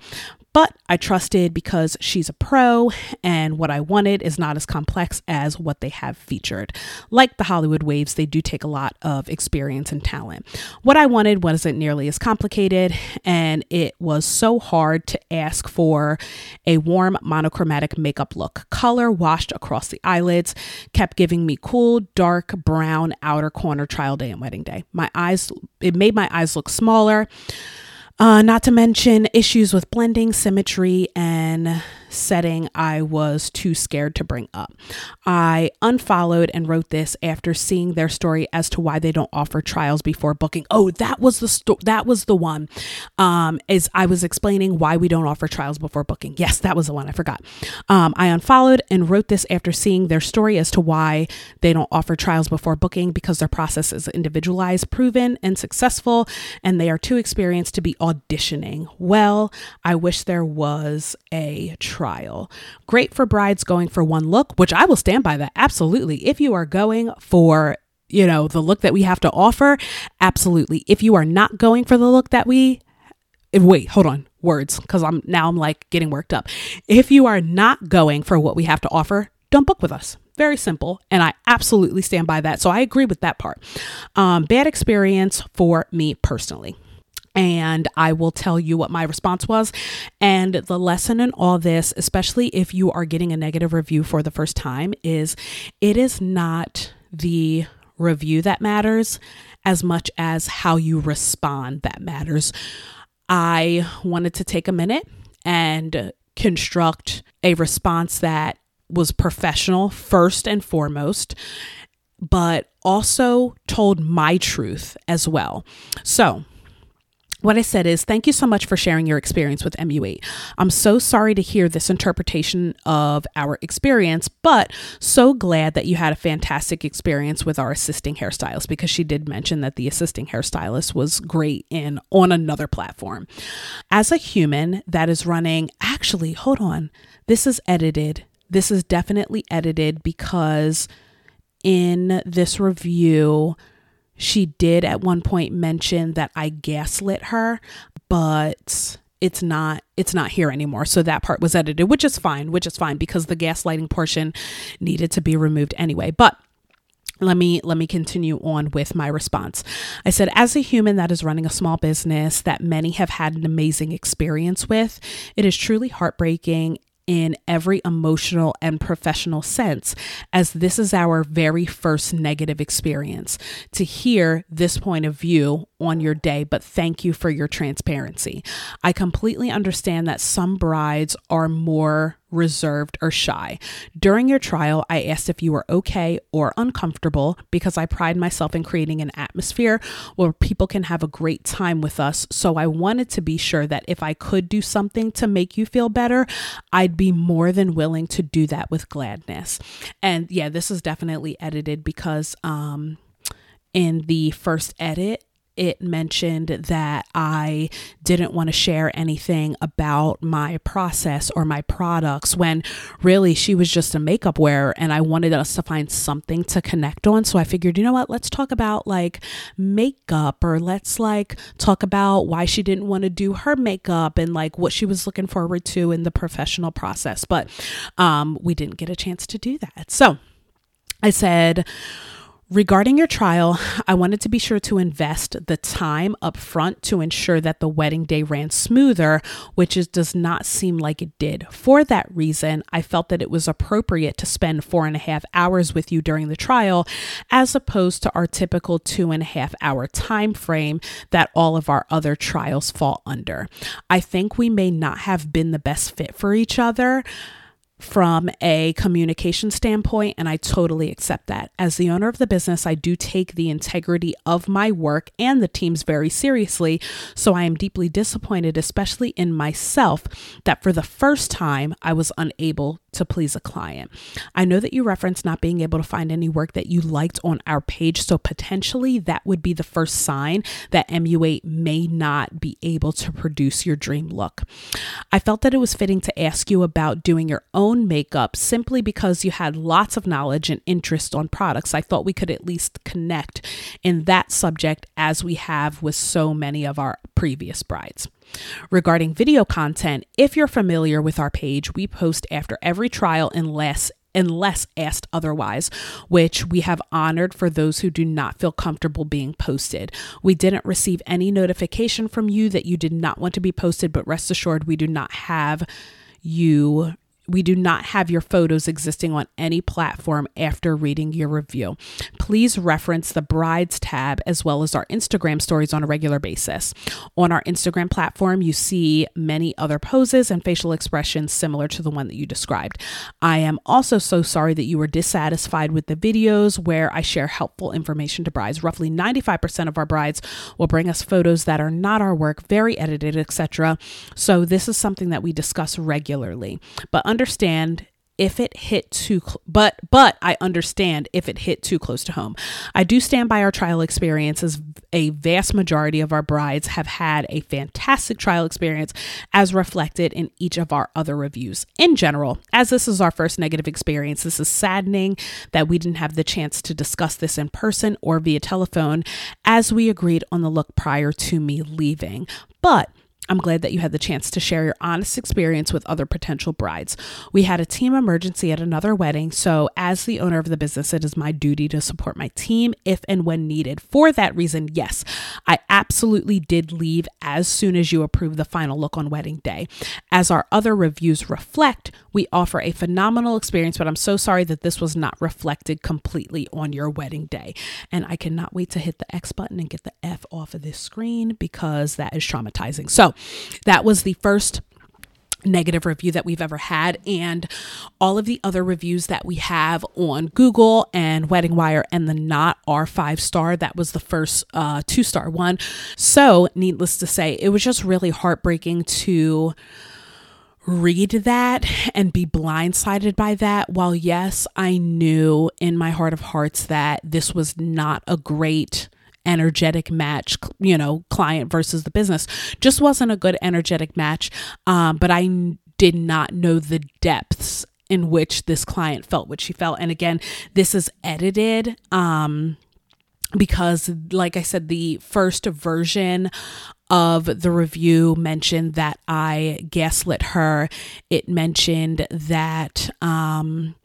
But I trusted because she's a pro and what I wanted is not as complex as what they have featured. Like the Hollywood waves, they do take a lot of experience and talent. What I wanted wasn't nearly as complicated and it was so hard to ask for a warm monochromatic makeup look. Color washed across the eyelids kept giving me cool, dark brown outer corner trial day and wedding day. My eyes, it made my eyes look smaller. Uh, not to mention issues with blending, symmetry, and setting I was too scared to bring up. I unfollowed and wrote this after seeing their story as to why they don't offer trials before booking. Oh, that was the sto- that was the one. Um, is I was explaining why we don't offer trials before booking. Yes, that was the one I forgot. Um, I unfollowed and wrote this after seeing their story as to why they don't offer trials before booking because their process is individualized, proven, and successful, and they are too experienced to be auditioning. Well, I wish there was a. Great for brides going for one look, which I will stand by that. Absolutely. If you are going for you know, the look that we have to offer, absolutely. If you are not going for the look that we wait, hold on, words, because I'm now I'm like getting worked up. If you are not going for what we have to offer, don't book with us. Very simple. And I absolutely stand by that. So I agree with that part. Um, bad experience for me personally. And I will tell you what my response was. And the lesson in all this, especially if you are getting a negative review for the first time, is it is not the review that matters as much as how you respond that matters. I wanted to take a minute and construct a response that was professional first and foremost, but also told my truth as well. So, what I said is, thank you so much for sharing your experience with MU8. I'm so sorry to hear this interpretation of our experience, but so glad that you had a fantastic experience with our assisting hairstylist because she did mention that the assisting hairstylist was great in on another platform. As a human that is running, actually, hold on, this is edited. This is definitely edited because in this review, she did at one point mention that I gaslit her, but it's not it's not here anymore. So that part was edited, which is fine, which is fine because the gaslighting portion needed to be removed anyway. But let me let me continue on with my response. I said as a human that is running a small business that many have had an amazing experience with, it is truly heartbreaking in every emotional and professional sense, as this is our very first negative experience. To hear this point of view on your day, but thank you for your transparency. I completely understand that some brides are more reserved, or shy. During your trial, I asked if you were okay or uncomfortable because I pride myself in creating an atmosphere where people can have a great time with us. So I wanted to be sure that if I could do something to make you feel better, I'd be more than willing to do that with gladness. And yeah, this is definitely edited because um in the first edit it mentioned that I didn't want to share anything about my process or my products when really she was just a makeup wearer and I wanted us to find something to connect on. So I figured, you know what, let's talk about like makeup or let's like talk about why she didn't want to do her makeup and like what she was looking forward to in the professional process. But um, we didn't get a chance to do that. So I said, Regarding your trial, I wanted to be sure to invest the time up front to ensure that the wedding day ran smoother, which is, does not seem like it did. For that reason, I felt that it was appropriate to spend four and a half hours with you during the trial, as opposed to our typical two and a half hour time frame that all of our other trials fall under. I think we may not have been the best fit for each other from a communication standpoint, and I totally accept that. As the owner of the business, I do take the integrity of my work and the teams very seriously. So I am deeply disappointed, especially in myself, that for the first time I was unable to please a client. I know that you referenced not being able to find any work that you liked on our page, so potentially that would be the first sign that MU8 may not be able to produce your dream look. I felt that it was fitting to ask you about doing your own makeup simply because you had lots of knowledge and interest on products. I thought we could at least connect in that subject as we have with so many of our previous brides. Regarding video content, if you're familiar with our page, we post after every trial unless unless asked otherwise, which we have honored for those who do not feel comfortable being posted. We didn't receive any notification from you that you did not want to be posted, but rest assured we do not have you we do not have your photos existing on any platform after reading your review. Please reference the Brides tab as well as our Instagram stories on a regular basis. On our Instagram platform, you see many other poses and facial expressions similar to the one that you described. I am also so sorry that you were dissatisfied with the videos where I share helpful information to brides. Roughly 95% of our brides will bring us photos that are not our work, very edited, etc. So this is something that we discuss regularly. But understand if it hit too cl- but but I understand if it hit too close to home. I do stand by our trial experiences. A vast majority of our brides have had a fantastic trial experience as reflected in each of our other reviews. In general, as this is our first negative experience, this is saddening that we didn't have the chance to discuss this in person or via telephone as we agreed on the look prior to me leaving. But I'm glad that you had the chance to share your honest experience with other potential brides. We had a team emergency at another wedding, so as the owner of the business, it is my duty to support my team if and when needed. For that reason, yes, I absolutely did leave as soon as you approved the final look on wedding day. As our other reviews reflect, we offer a phenomenal experience, but I'm so sorry that this was not reflected completely on your wedding day. And I cannot wait to hit the X button and get the F off of this screen because that is traumatizing. So, that was the first negative review that we've ever had and all of the other reviews that we have on Google and Wedding Wire and the Knot are five star that was the first uh, two star one. So needless to say it was just really heartbreaking to read that and be blindsided by that. While yes I knew in my heart of hearts that this was not a great energetic match, you know, client versus the business. Just wasn't a good energetic match. Um, but I n- did not know the depths in which this client felt what she felt. And again, this is edited. Um, because like I said, the first version of the review mentioned that I gaslit her. It mentioned that um,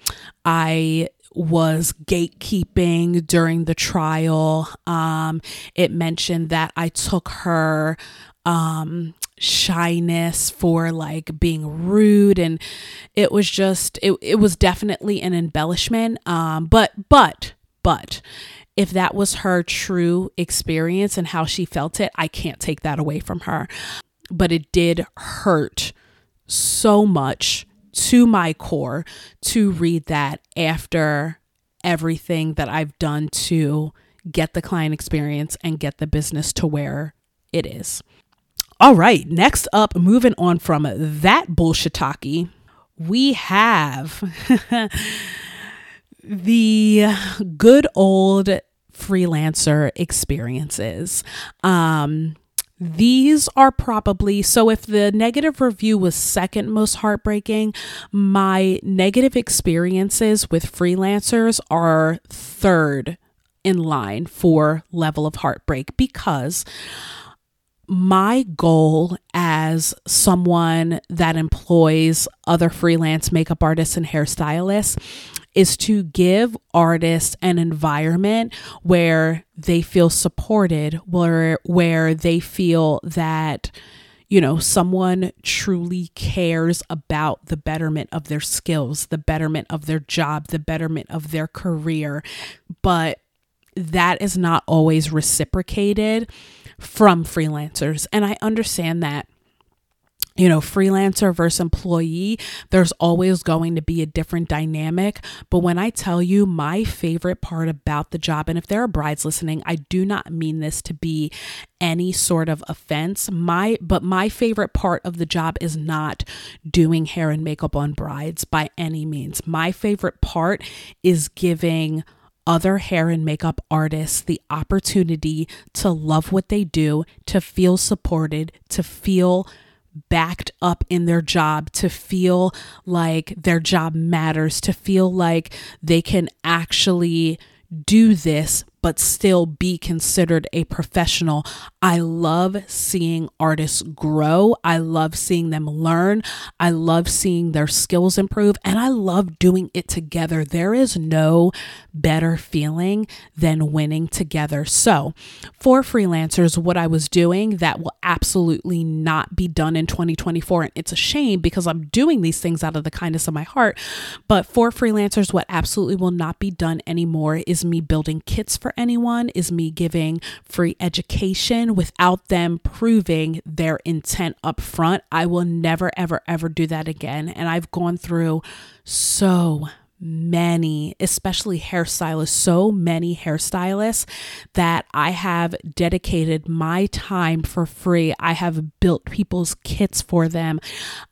I was gatekeeping during the trial. Um, it mentioned that I took her um, shyness for like being rude and it was just it, it was definitely an embellishment um but but but if that was her true experience and how she felt it i can't take that away from her but it did hurt so much to my core to read that after everything that I've done to get the client experience and get the business to where it is. All right, next up, moving on from that bullshitaki, we have *laughs* the good old freelancer experiences. Um, these are probably so if the negative review was second most heartbreaking, my negative experiences with freelancers are third in line for level of heartbreak because my goal as someone that employs other freelance makeup artists and hairstylists is to give artists an environment where they feel supported, where where they feel that you know, someone truly cares about the betterment of their skills, the betterment of their job, the betterment of their career. But that is not always reciprocated from freelancers. And I understand that you know, freelancer versus employee, there's always going to be a different dynamic. But when I tell you my favorite part about the job, and if there are brides listening, I do not mean this to be any sort of offense. My but my favorite part of the job is not doing hair and makeup on brides by any means. My favorite part is giving other hair and makeup artists the opportunity to love what they do, to feel supported, to feel backed up in their job, to feel like their job matters, to feel like they can actually do this but still be considered a professional. I love seeing artists grow. I love seeing them learn. I love seeing their skills improve. And I love doing it together. There is no better feeling than winning together. So, for freelancers, what I was doing that will absolutely not be done in 2024. And it's a shame because I'm doing these things out of the kindness of my heart. But for freelancers, what absolutely will not be done anymore is me building kits for anyone, is me giving free education without them proving their intent up front. I will never, ever, ever do that again. And I've gone through so many, especially hairstylists, so many hairstylists that I have dedicated my time for free. I have built people's kits for them.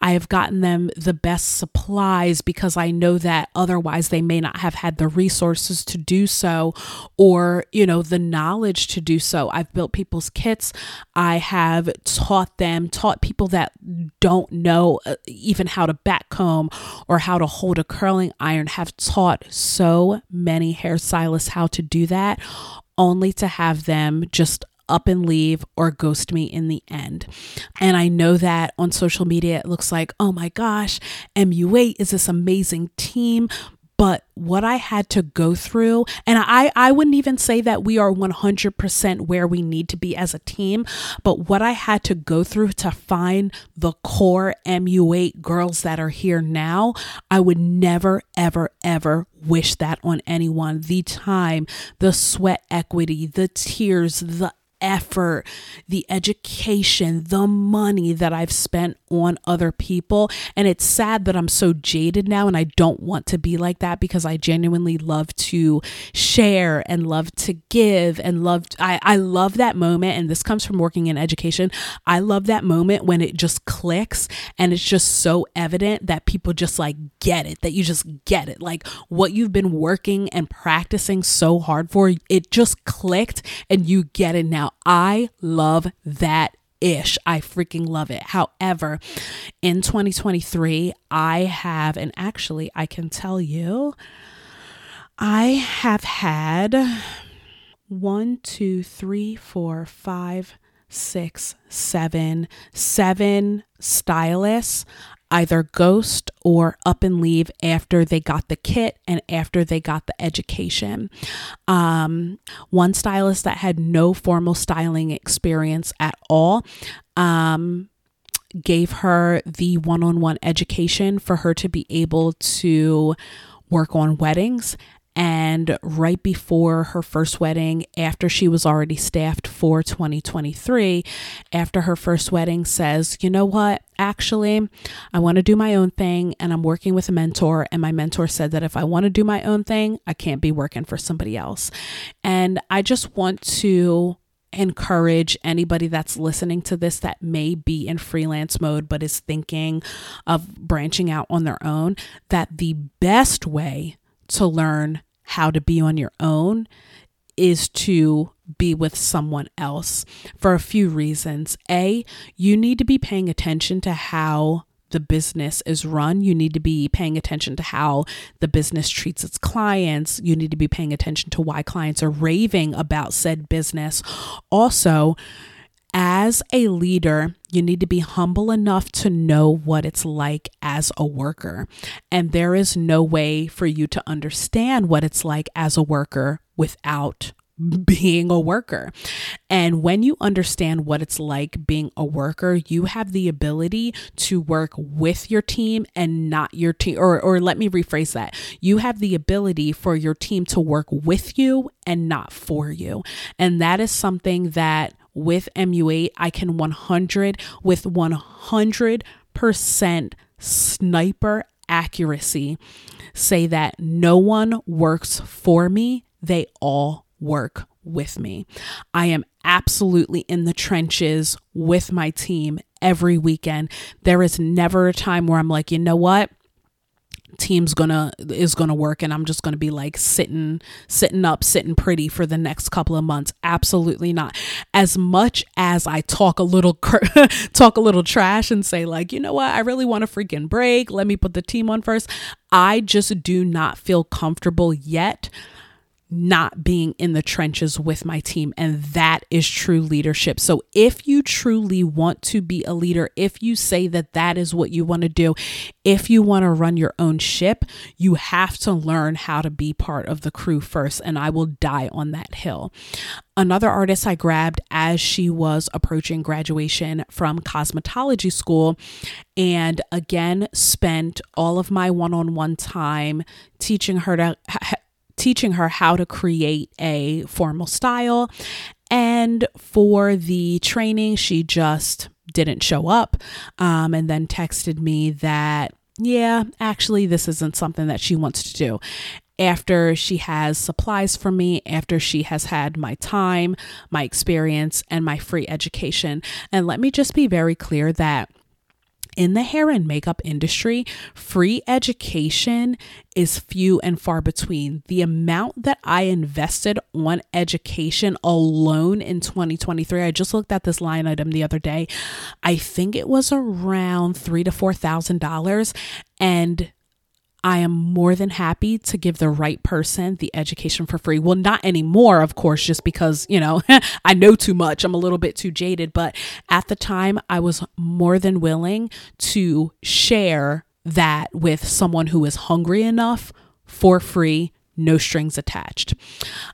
I have gotten them the best supplies because I know that otherwise they may not have had the resources to do so or, you know, the knowledge to do so. I've built people's kits. I have taught them, taught people that don't know uh, even how to back comb or how to hold a curling iron have taught so many hairstylists how to do that, only to have them just up and leave or ghost me in the end. And I know that on social media, it looks like, oh my gosh, MU8 is this amazing team but what I had to go through, and I, I wouldn't even say that we are 100% where we need to be as a team, but what I had to go through to find the core MU8 girls that are here now, I would never, ever, ever wish that on anyone. The time, the sweat equity, the tears, the effort, the education, the money that I've spent on other people. And it's sad that I'm so jaded now and I don't want to be like that because I genuinely love to share and love to give and love I, I love that moment and this comes from working in education. I love that moment when it just clicks and it's just so evident that people just like get it, that you just get it. Like what you've been working and practicing so hard for, it just clicked and you get it now. I love that ish. I freaking love it. However, in 2023, I have, and actually, I can tell you, I have had one, two, three, four, five, six, seven, seven stylists either ghost or up and leave after they got the kit and after they got the education. Um, one stylist that had no formal styling experience at all. Um, gave her the one on one education for her to be able to work on weddings and right before her first wedding, after she was already staffed for 2023, after her first wedding, says, You know what? Actually, I want to do my own thing and I'm working with a mentor. And my mentor said that if I want to do my own thing, I can't be working for somebody else. And I just want to encourage anybody that's listening to this that may be in freelance mode but is thinking of branching out on their own that the best way to learn how to be on your own is to be with someone else for a few reasons. A, you need to be paying attention to how the business is run. You need to be paying attention to how the business treats its clients. You need to be paying attention to why clients are raving about said business. Also, as a leader, you need to be humble enough to know what it's like as a worker. And there is no way for you to understand what it's like as a worker without being a worker. And when you understand what it's like being a worker, you have the ability to work with your team and not your team or or let me rephrase that. You have the ability for your team to work with you and not for you. And that is something that with MU8, I can 100 with 100% sniper accuracy say that no one works for me, they all work with me. I am absolutely in the trenches with my team every weekend. There is never a time where I'm like, you know what? Team's gonna is gonna work and i'm just gonna be like sitting sitting up sitting pretty for the next couple of months. Absolutely not. As much as i talk a little *laughs* talk a little trash and say like you know what? I really want a freaking break. Let me put the team on first. I just do not feel comfortable yet not being in the trenches with my team. And that is true leadership. So, if you truly want to be a leader, if you say that that is what you want to do, if you want to run your own ship, you have to learn how to be part of the crew first. And I will die on that hill. Another artist I grabbed as she was approaching graduation from cosmetology school, and again, spent all of my one on one time teaching her to teaching her how to create a formal style. And for the training, she just didn't show up um, and then texted me that, yeah, actually, this isn't something that she wants to do. After she has supplies from me, after she has had my time, my experience, and my free education. And let me just be very clear that in the hair and makeup industry, free education is few and far between. The amount that I invested on education alone in 2023, I just looked at this line item the other day. I think it was around three to four thousand dollars, and I am more than happy to give the right person the education for free. Well, not anymore, of course, just because, you know, *laughs* I know too much. I'm a little bit too jaded. But at the time, I was more than willing to share that with someone who is hungry enough for free, no strings attached.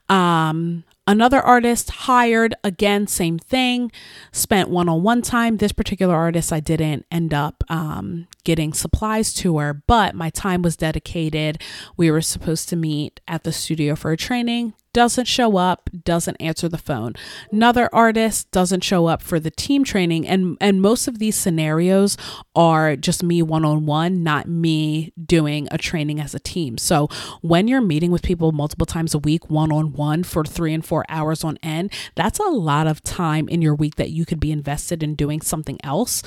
Um, Another artist hired, again, same thing, spent one on one time. This particular artist, I didn't end up um, getting supplies to her, but my time was dedicated. We were supposed to meet at the studio for a training doesn't show up, doesn't answer the phone. Another artist doesn't show up for the team training and and most of these scenarios are just me one-on-one, not me doing a training as a team. So, when you're meeting with people multiple times a week one-on-one for 3 and 4 hours on end, that's a lot of time in your week that you could be invested in doing something else.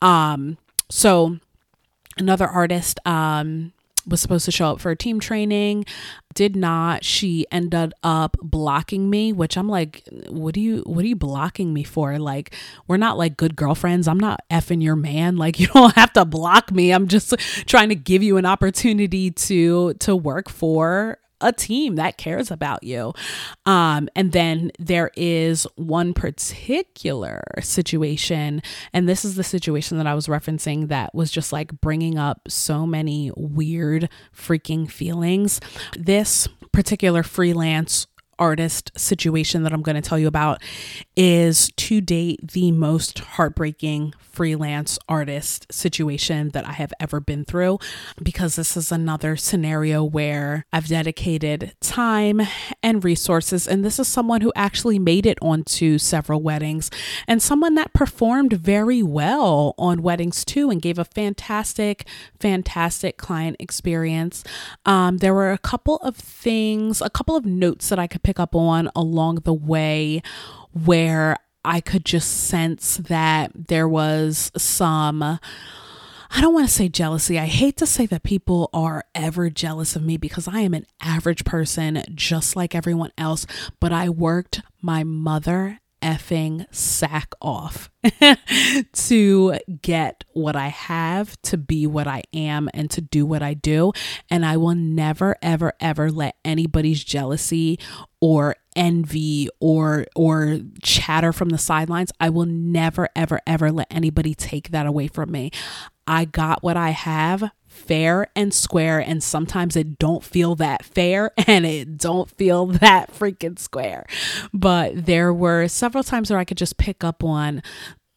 Um so another artist um was supposed to show up for a team training, did not. She ended up blocking me, which I'm like, what do you what are you blocking me for? Like, we're not like good girlfriends. I'm not effing your man. *laughs* Like, you don't have to block me. I'm just trying to give you an opportunity to to work for a team that cares about you. Um, and then there is one particular situation, and this is the situation that I was referencing that was just like bringing up so many weird freaking feelings. This particular freelance artist situation that I'm going to tell you about is to date the most heartbreaking freelance artist situation that I have ever been through because this is another scenario where I've dedicated time and resources. And this is someone who actually made it onto several weddings and someone that performed very well on weddings too and gave a fantastic, fantastic client experience. Um, there were a couple of things, a couple of notes that I could pick up on along the way where I could just sense that there was some. I don't want to say jealousy. I hate to say that people are ever jealous of me because I am an average person just like everyone else, but I worked my mother effing sack off *laughs* to get what I have, to be what I am, and to do what I do. And I will never, ever, ever let anybody's jealousy or envy or or chatter from the sidelines i will never ever ever let anybody take that away from me i got what i have fair and square and sometimes it don't feel that fair *laughs* and it don't feel that freaking square. But there were several times where i could just pick up on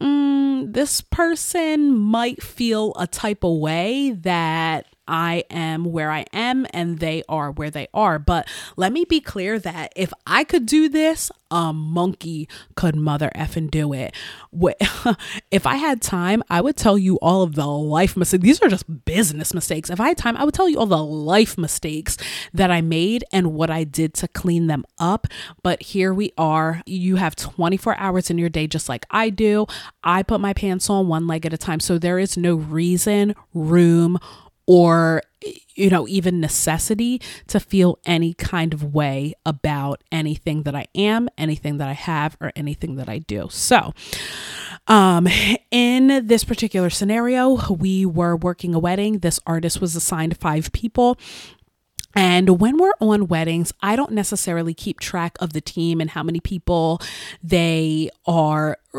mm, this person might feel a type of way that I am where I am and they are where they are. But let me be clear that if I could do this, a monkey could mother effing do it. *laughs* If I had time, I would tell you all of the life mistakes. These are just business mistakes. If I had time, I would tell you all the life mistakes that I made and what I did to clean them up. But here we are. You have 24 hours in your day, just like I do. I put my pants on one leg at a time. So there is no reason, room, or you know even necessity to feel any kind of way about anything that I am, anything that I have or anything that I do. So, um in this particular scenario, we were working a wedding. This artist was assigned 5 people And when we're on weddings, I don't necessarily keep track of the team and how many people they are. *sighs*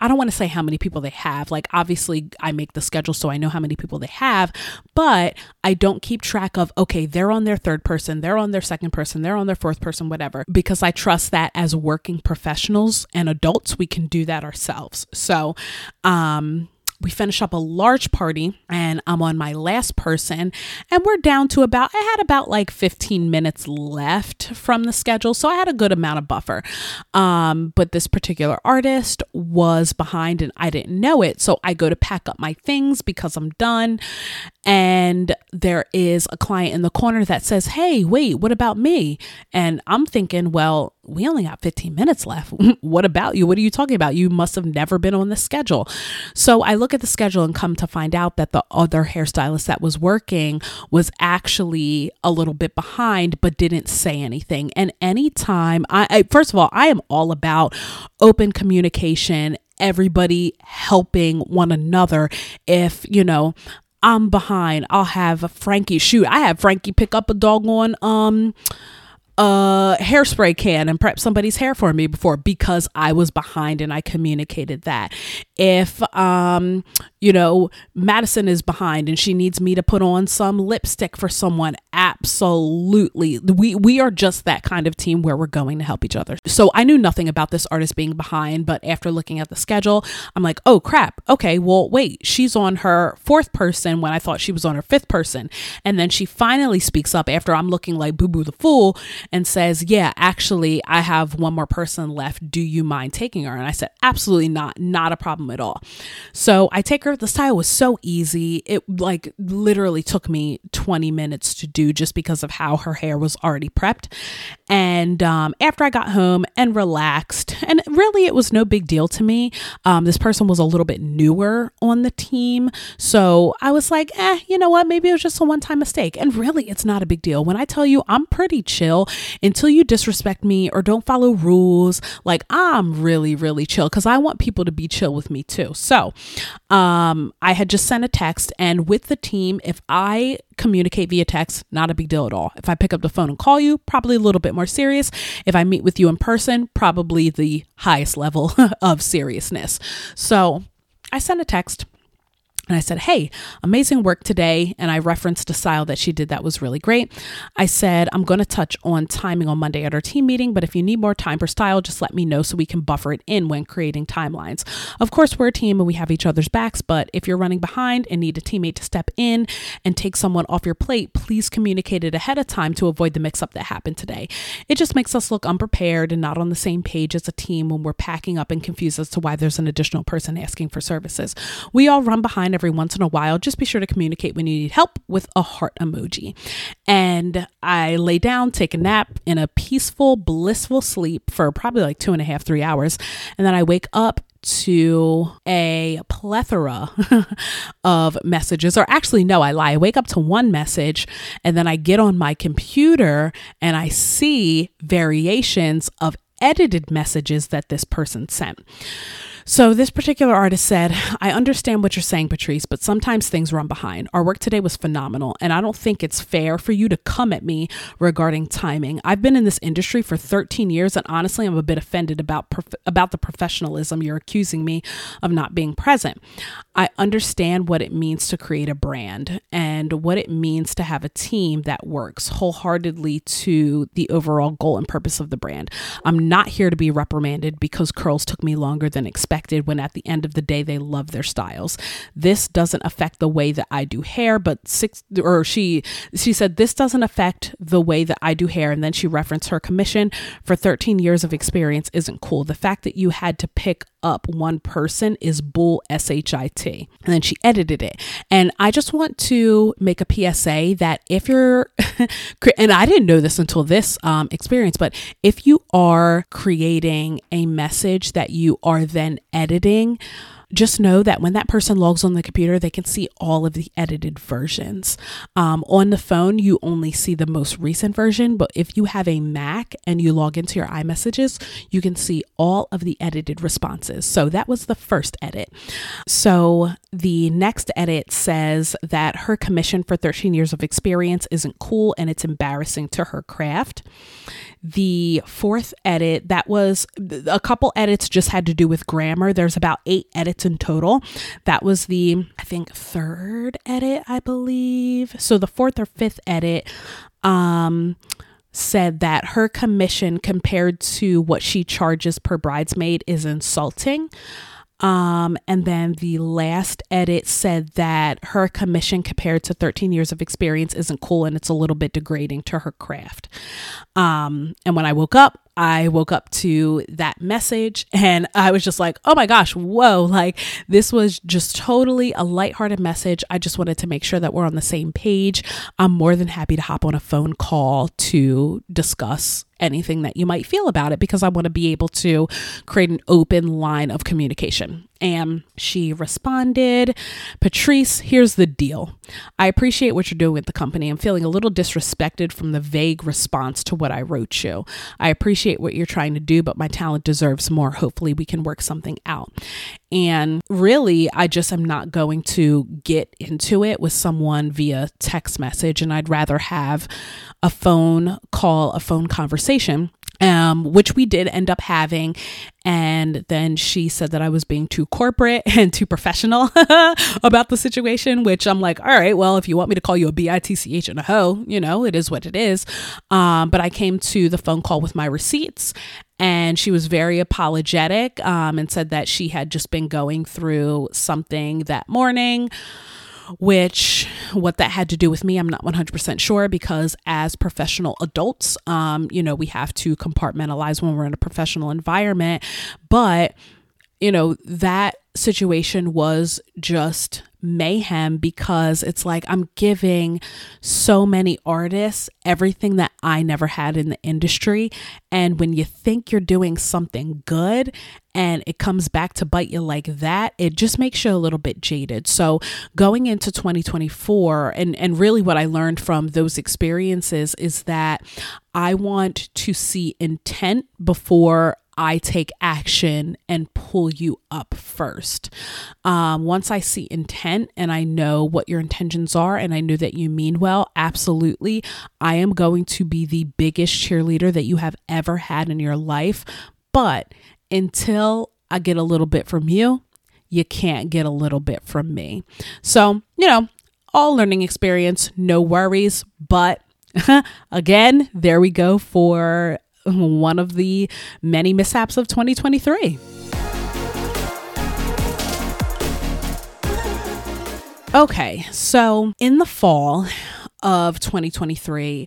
I don't want to say how many people they have. Like, obviously, I make the schedule so I know how many people they have, but I don't keep track of, okay, they're on their third person, they're on their second person, they're on their fourth person, whatever, because I trust that as working professionals and adults, we can do that ourselves. So, um, we finish up a large party and I'm on my last person and we're down to about I had about like 15 minutes left from the schedule. So I had a good amount of buffer. Um, but this particular artist was behind and I didn't know it. So I go to pack up my things because I'm done. And there is a client in the corner that says hey wait what about me? And I'm thinking well we only got 15 minutes left. *laughs* what about you? What are you talking about? You must have never been on the schedule. So I look at the schedule and come to find out that the other hairstylist that was working was actually a little bit behind, but didn't say anything. And anytime I, I first of all, I am all about open communication everybody helping one another if you know i'm behind i'll have frankie shoot i have frankie pick up a doggone um a hairspray can and prep somebody's hair for me before because I was behind and I communicated that. If um you know Madison is behind and she needs me to put on some lipstick for someone, absolutely. We we are just that kind of team where we're going to help each other. So I knew nothing about this artist being behind, but after looking at the schedule, I'm like, "Oh crap. Okay, well, wait. She's on her fourth person when I thought she was on her fifth person." And then she finally speaks up after I'm looking like boo boo the fool and says, Yeah, actually, I have one more person left. Do you mind taking her? And I said, Absolutely not. Not a problem at all. So I take her. The style was so easy. It like literally took me 20 minutes to do just because of how her hair was already prepped. And um, after I got home and relaxed, and really it was no big deal to me. Um, this person was a little bit newer on the team. So I was like, eh, you know what? Maybe it was just a one time mistake. And really, it's not a big deal. When I tell you I'm pretty chill until you disrespect me or don't follow rules, like I'm really, really chill because I want people to be chill with me too. So um, I had just sent a text, and with the team, if I communicate via text, not a big deal at all. If I pick up the phone and call you, probably a little bit more serious. If I meet with you in person, probably the highest level *laughs* of seriousness. So I sent a text and I said, Hey, amazing work today. And I referenced a style that she did that was really great. I said, I'm going to touch on timing on Monday at our team meeting, but if you need more time for style, just let me know so we can buffer it in when creating timelines. Of course, we're a team and we have each other's backs, but if you're running behind and need a teammate to step in and take someone off your plate, please communicate it ahead of time to avoid the mix up that happened today. It just makes us look unprepared and not on the same page as a team when we're packing up and confused as to why there's an additional person asking for services. We all run behind every once in a while. Just be sure to communicate when you need help with a heart emoji. And I lay down, take a nap in a peaceful, blissful sleep for probably like two and a half, three hours. And then I wake up to a plethora *laughs* of messages, or actually, no, I lie. I wake up to one message and then I get on my computer and I see variations of edited messages that this person sent. So, this particular artist said, I understand what you're saying, Patrice, but sometimes things run behind. Our work today was phenomenal, and I don't think it's fair for you to come at me regarding timing. I've been in this industry for 13 years, and honestly, I'm a bit offended about, prof- about the professionalism you're accusing me of not being present. I understand what it means to create a brand and what it means to have a team that works wholeheartedly to the overall goal and purpose of the brand. I'm not here to be reprimanded because curls took me longer than expected when at the end of the day they love their styles. This doesn't affect the way that I do hair, but six or she she said this doesn't affect the way that I do hair and then she referenced her commission for 13 years of experience isn't cool. The fact that you had to pick up one person is bull shit. And then she edited it. And I just want to make a PSA that if you're *laughs* and I didn't know this until this um, experience, but if you are creating a message that you are then editing, just know that when that person logs on the computer, they can see all of the edited versions. Um, on the phone, you only see the most recent version, but if you have a Mac and you log into your iMessages, you can see all of the edited responses. So that was the first edit. So the next edit says that her commission for 13 years of experience isn't cool and it's embarrassing to her craft. The fourth edit, that was a couple edits just had to do with grammar. There's about eight edits in total. That was the, I think, third edit, I believe. So the fourth or fifth edit, um, said that her commission compared to what she charges per bridesmaid is insulting. Um, and then the last edit said that her commission compared to 13 years of experience isn't cool and it's a little bit degrading to her craft. Um, and when I woke up, I woke up to that message and I was just like, oh my gosh, whoa. Like, this was just totally a lighthearted message. I just wanted to make sure that we're on the same page. I'm more than happy to hop on a phone call to discuss anything that you might feel about it because I want to be able to create an open line of communication. And she responded, Patrice, here's the deal. I appreciate what you're doing with the company. I'm feeling a little disrespected from the vague response to what I wrote you. I appreciate what you're trying to do, but my talent deserves more. Hopefully, we can work something out. And really, I just am not going to get into it with someone via text message. And I'd rather have a phone call, a phone conversation um, which we did end up having. And then she said that I was being too corporate *laughs* and too professional *laughs* about the situation, which I'm like, all right, well, if you want me to call you a BITCH and a hoe, you know, it is what it is. Um, but I came to the phone call with my receipts and she was very apologetic um, and said that she had just been going through something that morning which what that had to do with me, I'm not 100% sure because as professional adults, um, you know, we have to compartmentalize when we're in a professional environment. But, you know, that situation was just mayhem because it's like I'm giving so many artists everything that I never had in the industry. And when you think you're doing something good and it comes back to bite you like that, it just makes you a little bit jaded. So going into 2024, and, and really what I learned from those experiences is that I want to see intent before I take action and pull you up first. Um, once I see intent and I know what your intentions are and I know that you mean well, absolutely, I am going to be the biggest cheerleader that you have ever had in your life. But until I get a little bit from you, you can't get a little bit from me. So, you know, all learning experience, no worries. But *laughs* again, there we go for *laughs* one of the many mishaps of 2023. Okay, so in the fall of 2023,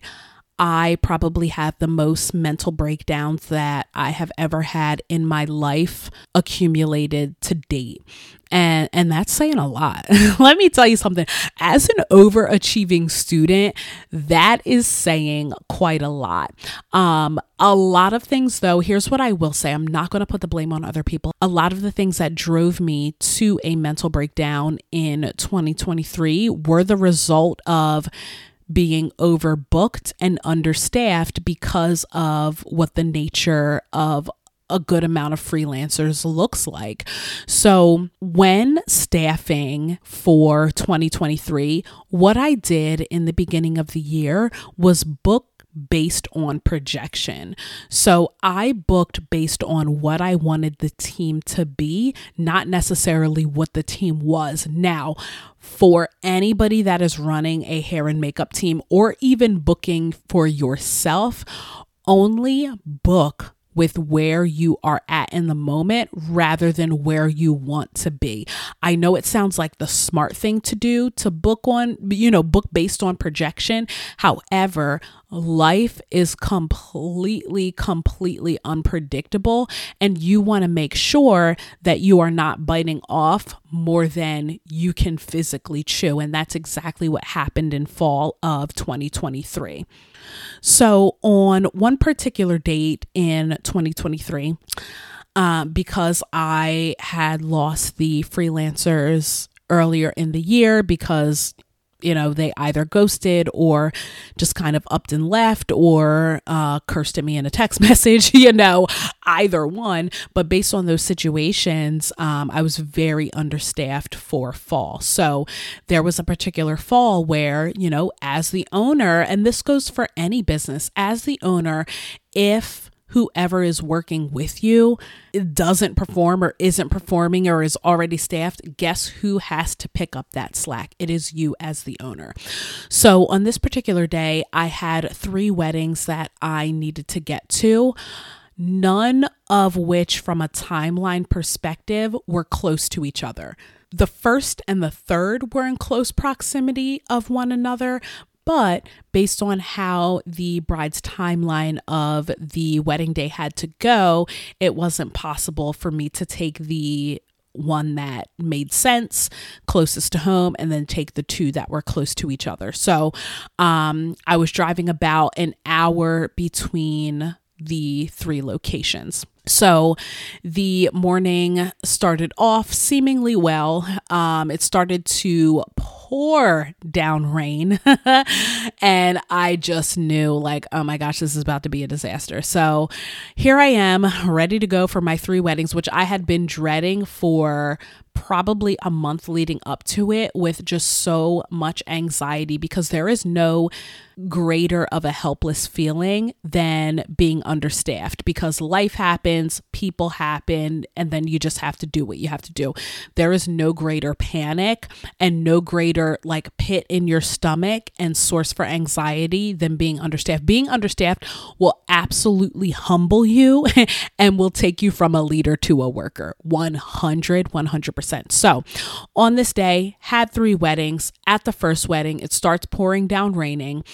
I probably have the most mental breakdowns that I have ever had in my life accumulated to date. And and that's saying a lot. *laughs* Let me tell you something. As an overachieving student, that is saying quite a lot. Um a lot of things though, here's what I will say. I'm not going to put the blame on other people. A lot of the things that drove me to a mental breakdown in 2023 were the result of being overbooked and understaffed because of what the nature of a good amount of freelancers looks like. So, when staffing for 2023, what I did in the beginning of the year was book based on projection. So I booked based on what I wanted the team to be, not necessarily what the team was. Now, for anybody that is running a hair and makeup team or even booking for yourself, only book with where you are at in the moment rather than where you want to be. I know it sounds like the smart thing to do to book on, you know, book based on projection. However, life is completely, completely unpredictable. And you want to make sure that you are not biting off more than you can physically chew. And that's exactly what happened in fall of 2023. So, on one particular date in 2023, um, because I had lost the freelancers earlier in the year because you know they either ghosted or just kind of upped and left or uh, cursed at me in a text *laughs* message *laughs* you know either one. But based on those situations um, i was very understaffed for fall. So there was a particular fall where you know as the owner and this goes for any business as the owner if whoever is working with you doesn't perform or isn't performing or is already staffed, guess who has to pick up that slack? It is you as the owner. So on this particular day, I had three weddings that I needed to get to. None of which, from a timeline perspective, were close to each other. The first and the third were in close proximity of one another, but based on how the bride's timeline of the wedding day had to go, it wasn't possible for me to take the one that made sense closest to home and then take the two that were close to each other. So um, I was driving about an hour between the three locations. So the morning started off seemingly well. Um, it started to pour down rain, *laughs* and I just knew, like, oh my gosh, this is about to be a disaster. So here I am, ready to go for my three weddings, which I had been dreading for probably a month leading up to it with just so much anxiety because there is no greater of a helpless feeling than being understaffed because life happens, people happen, and then you just have to do what you have to do. There is no greater panic and no greater like pit in your stomach and source for anxiety than being understaffed. Being understaffed will absolutely humble you *laughs* and will take you from a leader to a worker 100 100%. So, on this day, had three weddings. At the first wedding, it starts pouring down raining.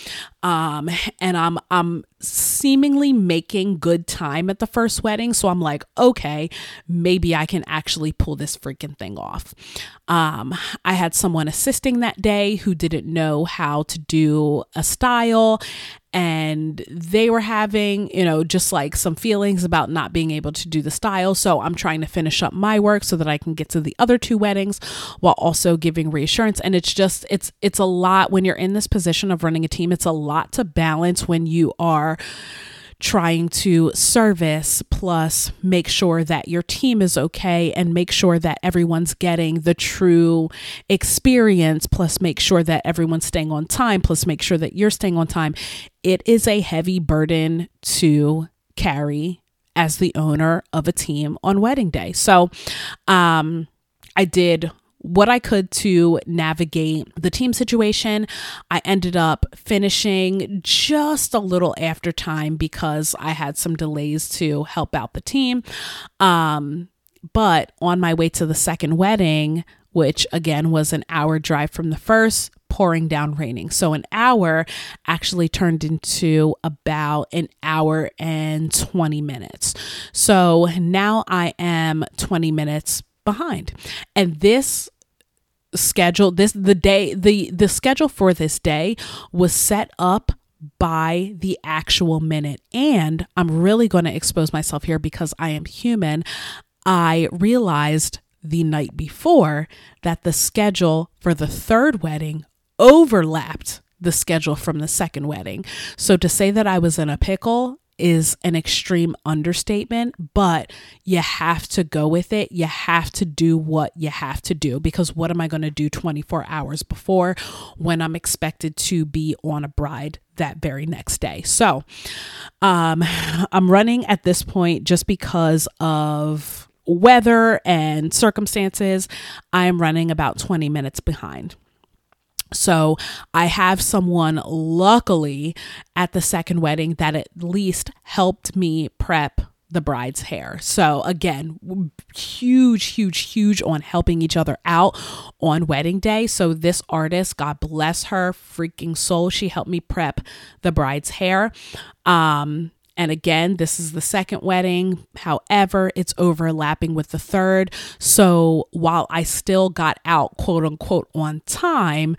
Um and i'm i'm seemingly making good time at the first wedding. So i'm like okay maybe i can actually pull this freaking thing off. Um i had someone assisting that day who didn't know how to do a style and they were having, you know, just like some feelings about not being able to do the style. So I'm trying to finish up my work so that I can get to the other two weddings while also giving reassurance. And it's just, it's, it's a lot when you're in this position of running a team. It's a lot to balance when you are trying to service plus make sure that your team is okay and make sure that everyone's getting the true experience plus make sure that everyone's staying on time plus make sure that you're staying on time. It is a heavy burden to carry as the owner of a team on wedding day. So um I did what I could to navigate the team situation. I ended up finishing just a little after time because I had some delays to help out the team. Um, but on my way to the second wedding, which again was an hour drive from the first, pouring down raining. So an hour actually turned into about an hour and 20 minutes. So now I am 20 minutes behind. And this schedule this the day the the schedule for this day was set up by the actual minute and I'm really going to expose myself here because I am human I realized the night before that the schedule for the third wedding overlapped the schedule from the second wedding. So to say that I was in a pickle is an extreme understatement, but you have to go with it. You have to do what you have to do because what am I going to do 24 hours before when I'm expected to be on a bride that very next day? So, um, I'm running at this point just because of weather and circumstances. I'm running about 20 minutes behind. So I have someone, luckily, at the second wedding that at least helped me prep the bride's hair. So again, huge, huge, huge on helping each other out on wedding day. So this artist, God bless her freaking soul, she helped me prep the bride's hair. Um, and again, this is the second wedding. However, it's overlapping with the third. So while I still got out, quote unquote, on time,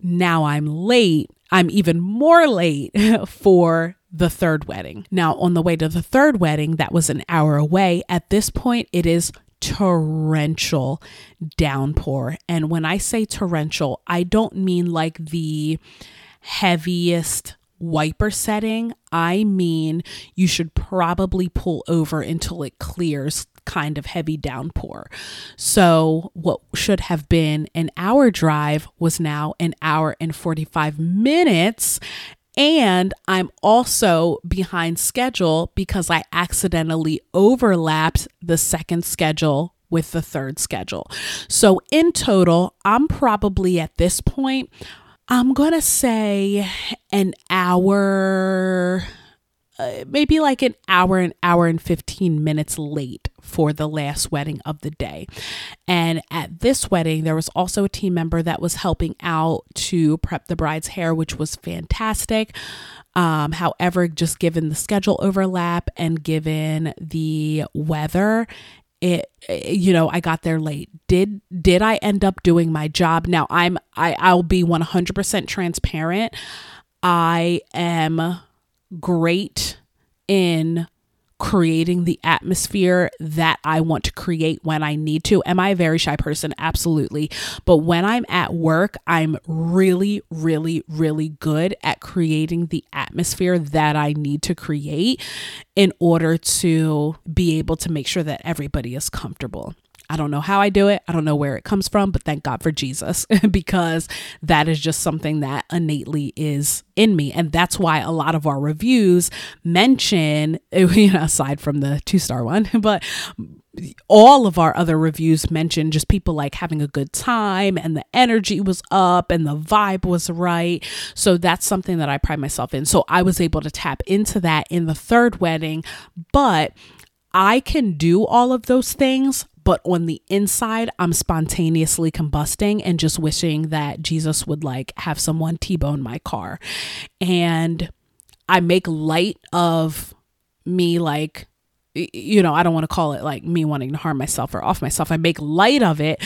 now I'm late. I'm even more late *laughs* for the third wedding. Now, on the way to the third wedding, that was an hour away. At this point, it is torrential downpour. And when I say torrential, I don't mean like the heaviest wiper setting. I mean, you should probably pull over until it clears kind of heavy downpour. So, what should have been an hour drive was now an hour and 45 minutes. And I'm also behind schedule because I accidentally overlapped the second schedule with the third schedule. So, in total, I'm probably at this point, I'm going to say an hour uh, maybe like an hour, an hour and 15 minutes late for the last wedding of the day. And at this wedding, there was also a team member that was helping out to prep the bride's hair, which was fantastic. Um, however, just given the schedule overlap and given the weather, it you know i got there late did did i end up doing my job now i'm i i'll be 100% transparent i am great in creating the atmosphere that I want to create when I need to. Am I a very shy person? Absolutely. But when I'm at work, I'm really, really, really good at creating the atmosphere that I need to create in order to be able to make sure that everybody is comfortable. I don't know how I do it. I don't know where it comes from, but thank God for Jesus *laughs* because that is just something that innately is in me. And that's why a lot of our reviews mention, *laughs* you know, aside from the two star one, *laughs* but all of our other reviews mention just people like having a good time and the energy was up and the vibe was right. So that's something that I pride myself in. So I was able to tap into that in the third wedding, but I can do all of those things, but on the inside, I'm spontaneously combusting and just wishing that Jesus would like have someone T bone my car. And I make light of me, like, you know, I don't want to call it like me wanting to harm myself or off myself. I make light of it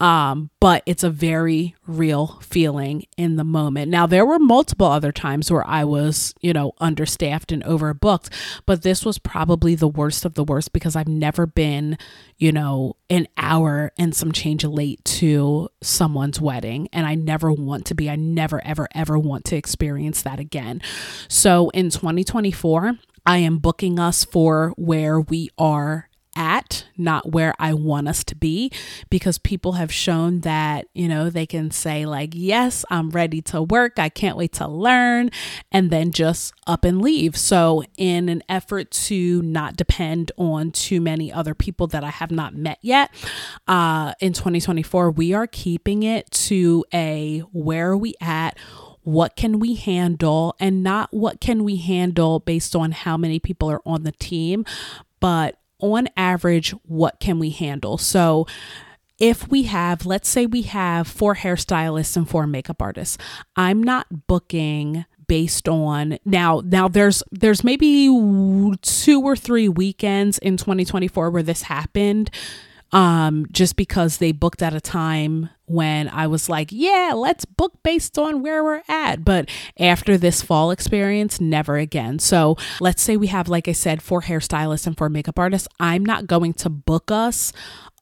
um, but it's a very real feeling in the moment. Now, there were multiple other times where I was, you know, understaffed and overbooked, but this was probably the worst of the worst because I've never been, you know, an hour and some change late to someone's wedding. And I never want to be, I never, ever, ever want to experience that again. So in 2024, I am booking us for where we are at, not where I want us to be, because people have shown that, you know, they can say, like, yes, I'm ready to work, I can't wait to learn, and then just up and leave. So, in an effort to not depend on too many other people that I have not met yet, uh, in 2024, we are keeping it to a where are we at? what can we handle and not what can we handle based on how many people are on the team but on average, what can we handle? So, if we have, let's say we have four hairstylists and four makeup artists, I'm not booking based on now now there's there's maybe two or three weekends in 2024 where this happened um, just because they booked at a time when I was like, yeah, let's book based on where we're at. But after this fall experience, never again. So let's say we have, like I said, four hairstylists and four makeup artists. I'm not going to book us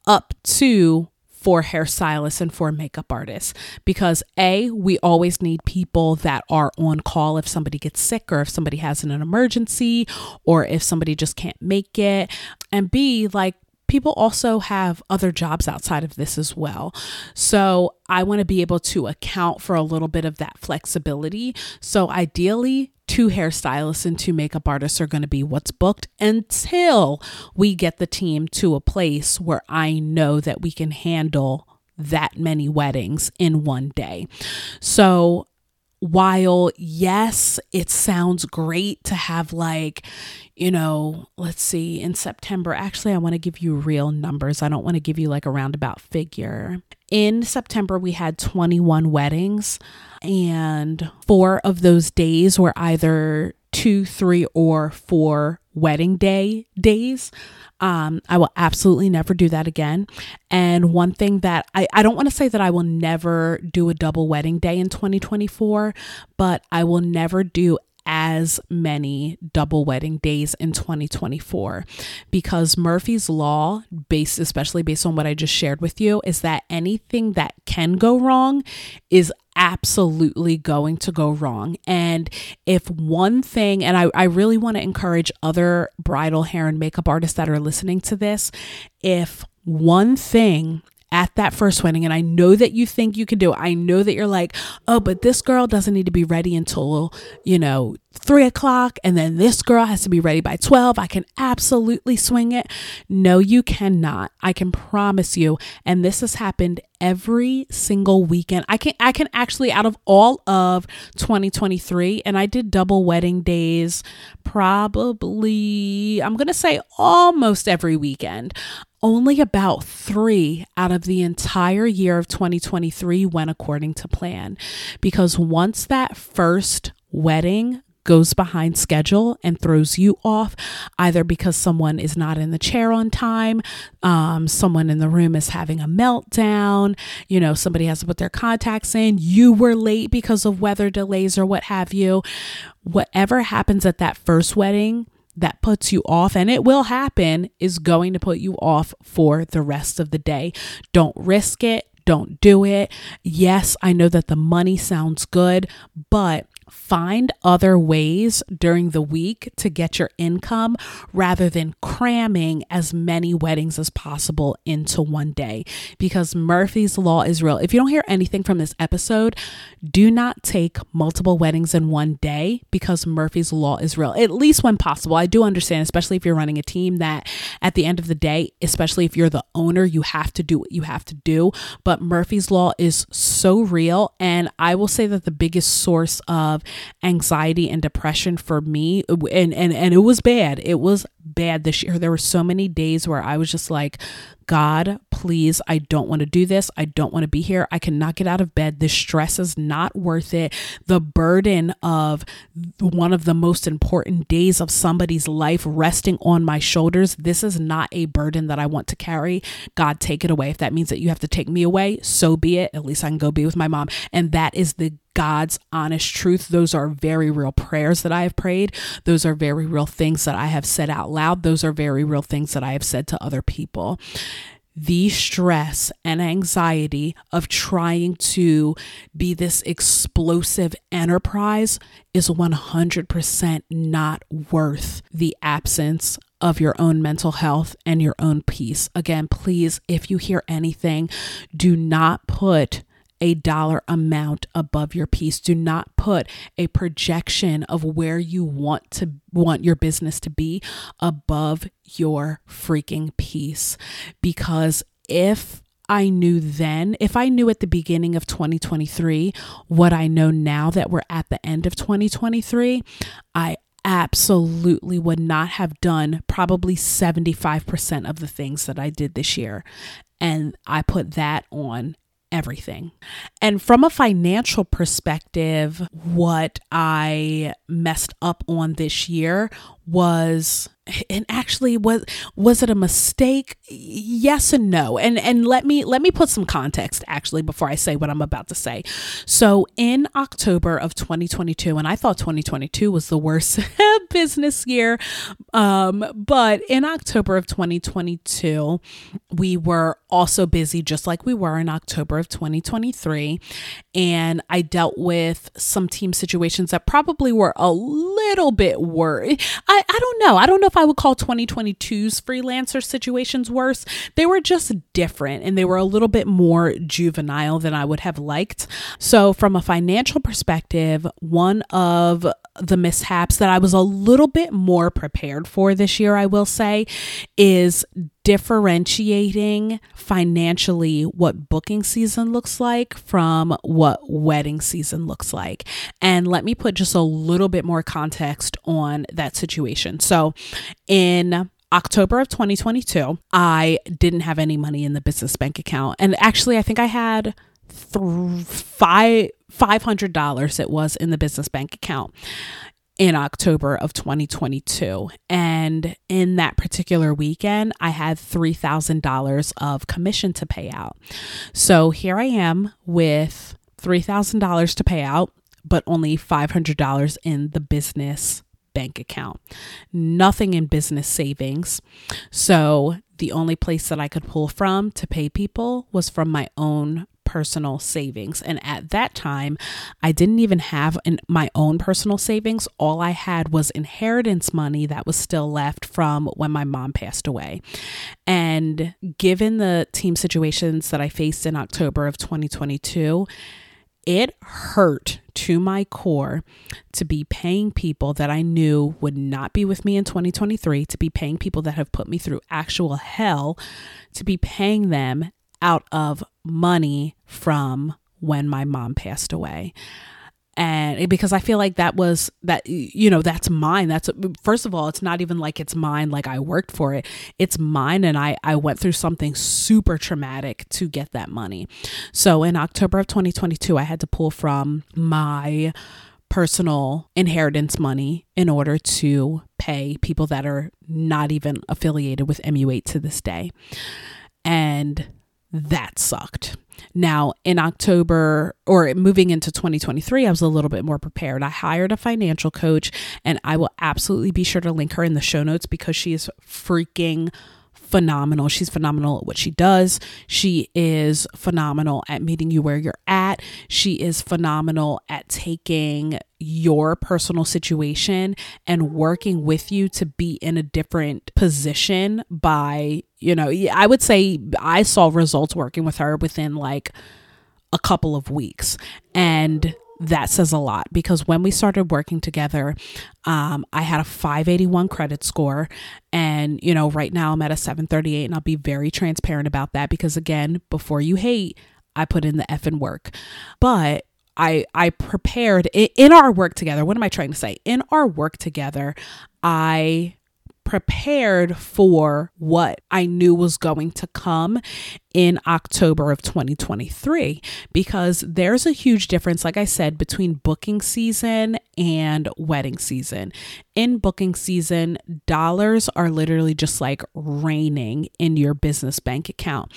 up to four hairstylists and four makeup artists because a we always need people that are on call if somebody gets sick or if somebody has an emergency or if somebody just can't make it and b like people also have other jobs outside of this as well. So I want to be able to account for a little bit of that flexibility. So ideally, two hairstylists and two makeup artists are going to be what's booked until we get the team to a place where I know that we can handle that many weddings in one day. So while yes, it sounds great to have like, you know, let's see, in September, actually, I want to give you real numbers. I don't want to give you like a roundabout figure. In September, we had 21 weddings, and four of those days were either two, three, or four wedding day days. Um, I will absolutely never do that again. And one thing that I, I don't want to say that I will never do a double wedding day in 2024, but I will never do as many double wedding days in 2024 because Murphy's law based especially based on what I just shared with you is that anything that can go wrong is absolutely going to go wrong. And if one thing, and I, I really want to encourage other bridal hair and makeup artists that are listening to this, if one thing at that first wedding and I know that you think you can do it. I know that you're like, oh, but this girl doesn't need to be ready until, you know, three o'clock and then this girl has to be ready by 12. I can absolutely swing it. No, you cannot. I can promise you. And this has happened every single weekend. I can I can actually out of all of 2023 and I did double wedding days probably I'm going to say almost every weekend only about three out of the entire year of 2023 went according to plan. Because once that first wedding goes behind schedule and throws you off, either because someone is not in the chair on time, um, someone in the room is having a meltdown, you know, somebody has to put their contacts in, you were late because of weather delays or what have you. Whatever happens at that first wedding, that puts you off, and it will happen, is going to put you off for the rest of the day. Don't risk it. Don't do it. Yes, I know that the money sounds good, but find other ways during the week to get your income rather than cramming as many weddings as possible into one day because Murphy's Law is real. If you don't hear anything from this episode, do not take multiple weddings in one day because Murphy's Law is real, at least when possible. I do understand, especially if you're running a team, that at the end of the day, especially if you're the owner, you have to do what you have to do. But Murphy's Law is so real. And I will say that the biggest source of anxiety and depression for me and and and it was bad. It was bad this year. There were so many days where i was just like god please i don't want to do this. I don't want to be here. I cannot get out of bed. This stress is not worth it. The burden of one of the most important days of somebody's life resting on my shoulders this is not a burden that i want to carry. God take it away. If that means that you have to take me away so be it. At least i can go be with my mom. And that is the God's honest truth. Those are very real prayers that I have prayed. Those are very real things that I have said out loud. Those are very real things that I have said to other people. The stress and anxiety of trying to be this explosive enterprise is 100% not worth the absence of your own mental health and your own peace. Again, please, if you hear anything, do not put a dollar amount above your peace. Do not put a projection of where you want to want your business to be above your freaking peace. Because if I knew then, if I knew at the beginning of 2023 what I know now that we're at the end of 2023, I absolutely would not have done probably 75% of the things that I did this year. And I put that on everything. And from a financial perspective, what I messed up on this year was and actually was was it a mistake? Yes and no. And and let me let me put some context actually before i say what i'm about to say. So in october of 2022 and i thought 2022 was the worst *laughs* business year um but in october of 2022 we were also busy just like we were in october of 2023 and i dealt with some team situations that probably were a little bit worse I, I don't know. I don't know if I would call 2022's freelancer situations worse. They were just different and they were a little bit more juvenile than I would have liked. So, from a financial perspective, one of the mishaps that I was a little bit more prepared for this year, I will say, is differentiating financially what booking season looks like from what wedding season looks like. And let me put just a little bit more context on that situation. So, in October of 2022, I didn't have any money in the business bank account. And actually, I think I had th- five $500 it was in the business bank account in October of 2022. And in that particular weekend, I had $3,000 of commission to pay out. So here I am with $3,000 to pay out. but only $500 in the business bank account. Nothing in business savings. So the only place that I could pull from to pay people was from my own personal savings. And at that time, I didn't even have an, my own personal savings. All I had was inheritance money that was still left from when my mom passed away. And given the team situations that I faced in October of 2022, it hurt to my core to be paying people that I knew would not be with me in 2023, to be paying people that have put me through actual hell, to be paying them out of money from when my mom passed away. And because i feel like that was that you know that's mine. That's first of all it's not even like it's mine like i worked for it. It's mine and i i went through something super traumatic to get that money. So in october of 2022 i had to pull from my personal inheritance money in order to pay people that are not even affiliated with MU8 to this day. And that sucked. Now, in October or moving into 2023, I was a little bit more prepared. I hired a financial coach, and I will absolutely be sure to link her in the show notes because she is freaking phenomenal. She's phenomenal at what she does. She is phenomenal at meeting you where you're at. She is phenomenal at taking your personal situation and working with you to be in a different position by, you know, I would say I saw results working with her within like a couple of weeks. And that says a lot because when we started working together, um, I had a 581 credit score. And, you know, right now I'm at a 738, and I'll be very transparent about that because, again, before you hate, I put in the effing work. But I I prepared in our work together. What am I trying to say? In our work together, I prepared for what I knew was going to come in October of 2023 because there's a huge difference, like I said, between booking season and wedding season. In booking season, dollars are literally just like raining in your business bank account.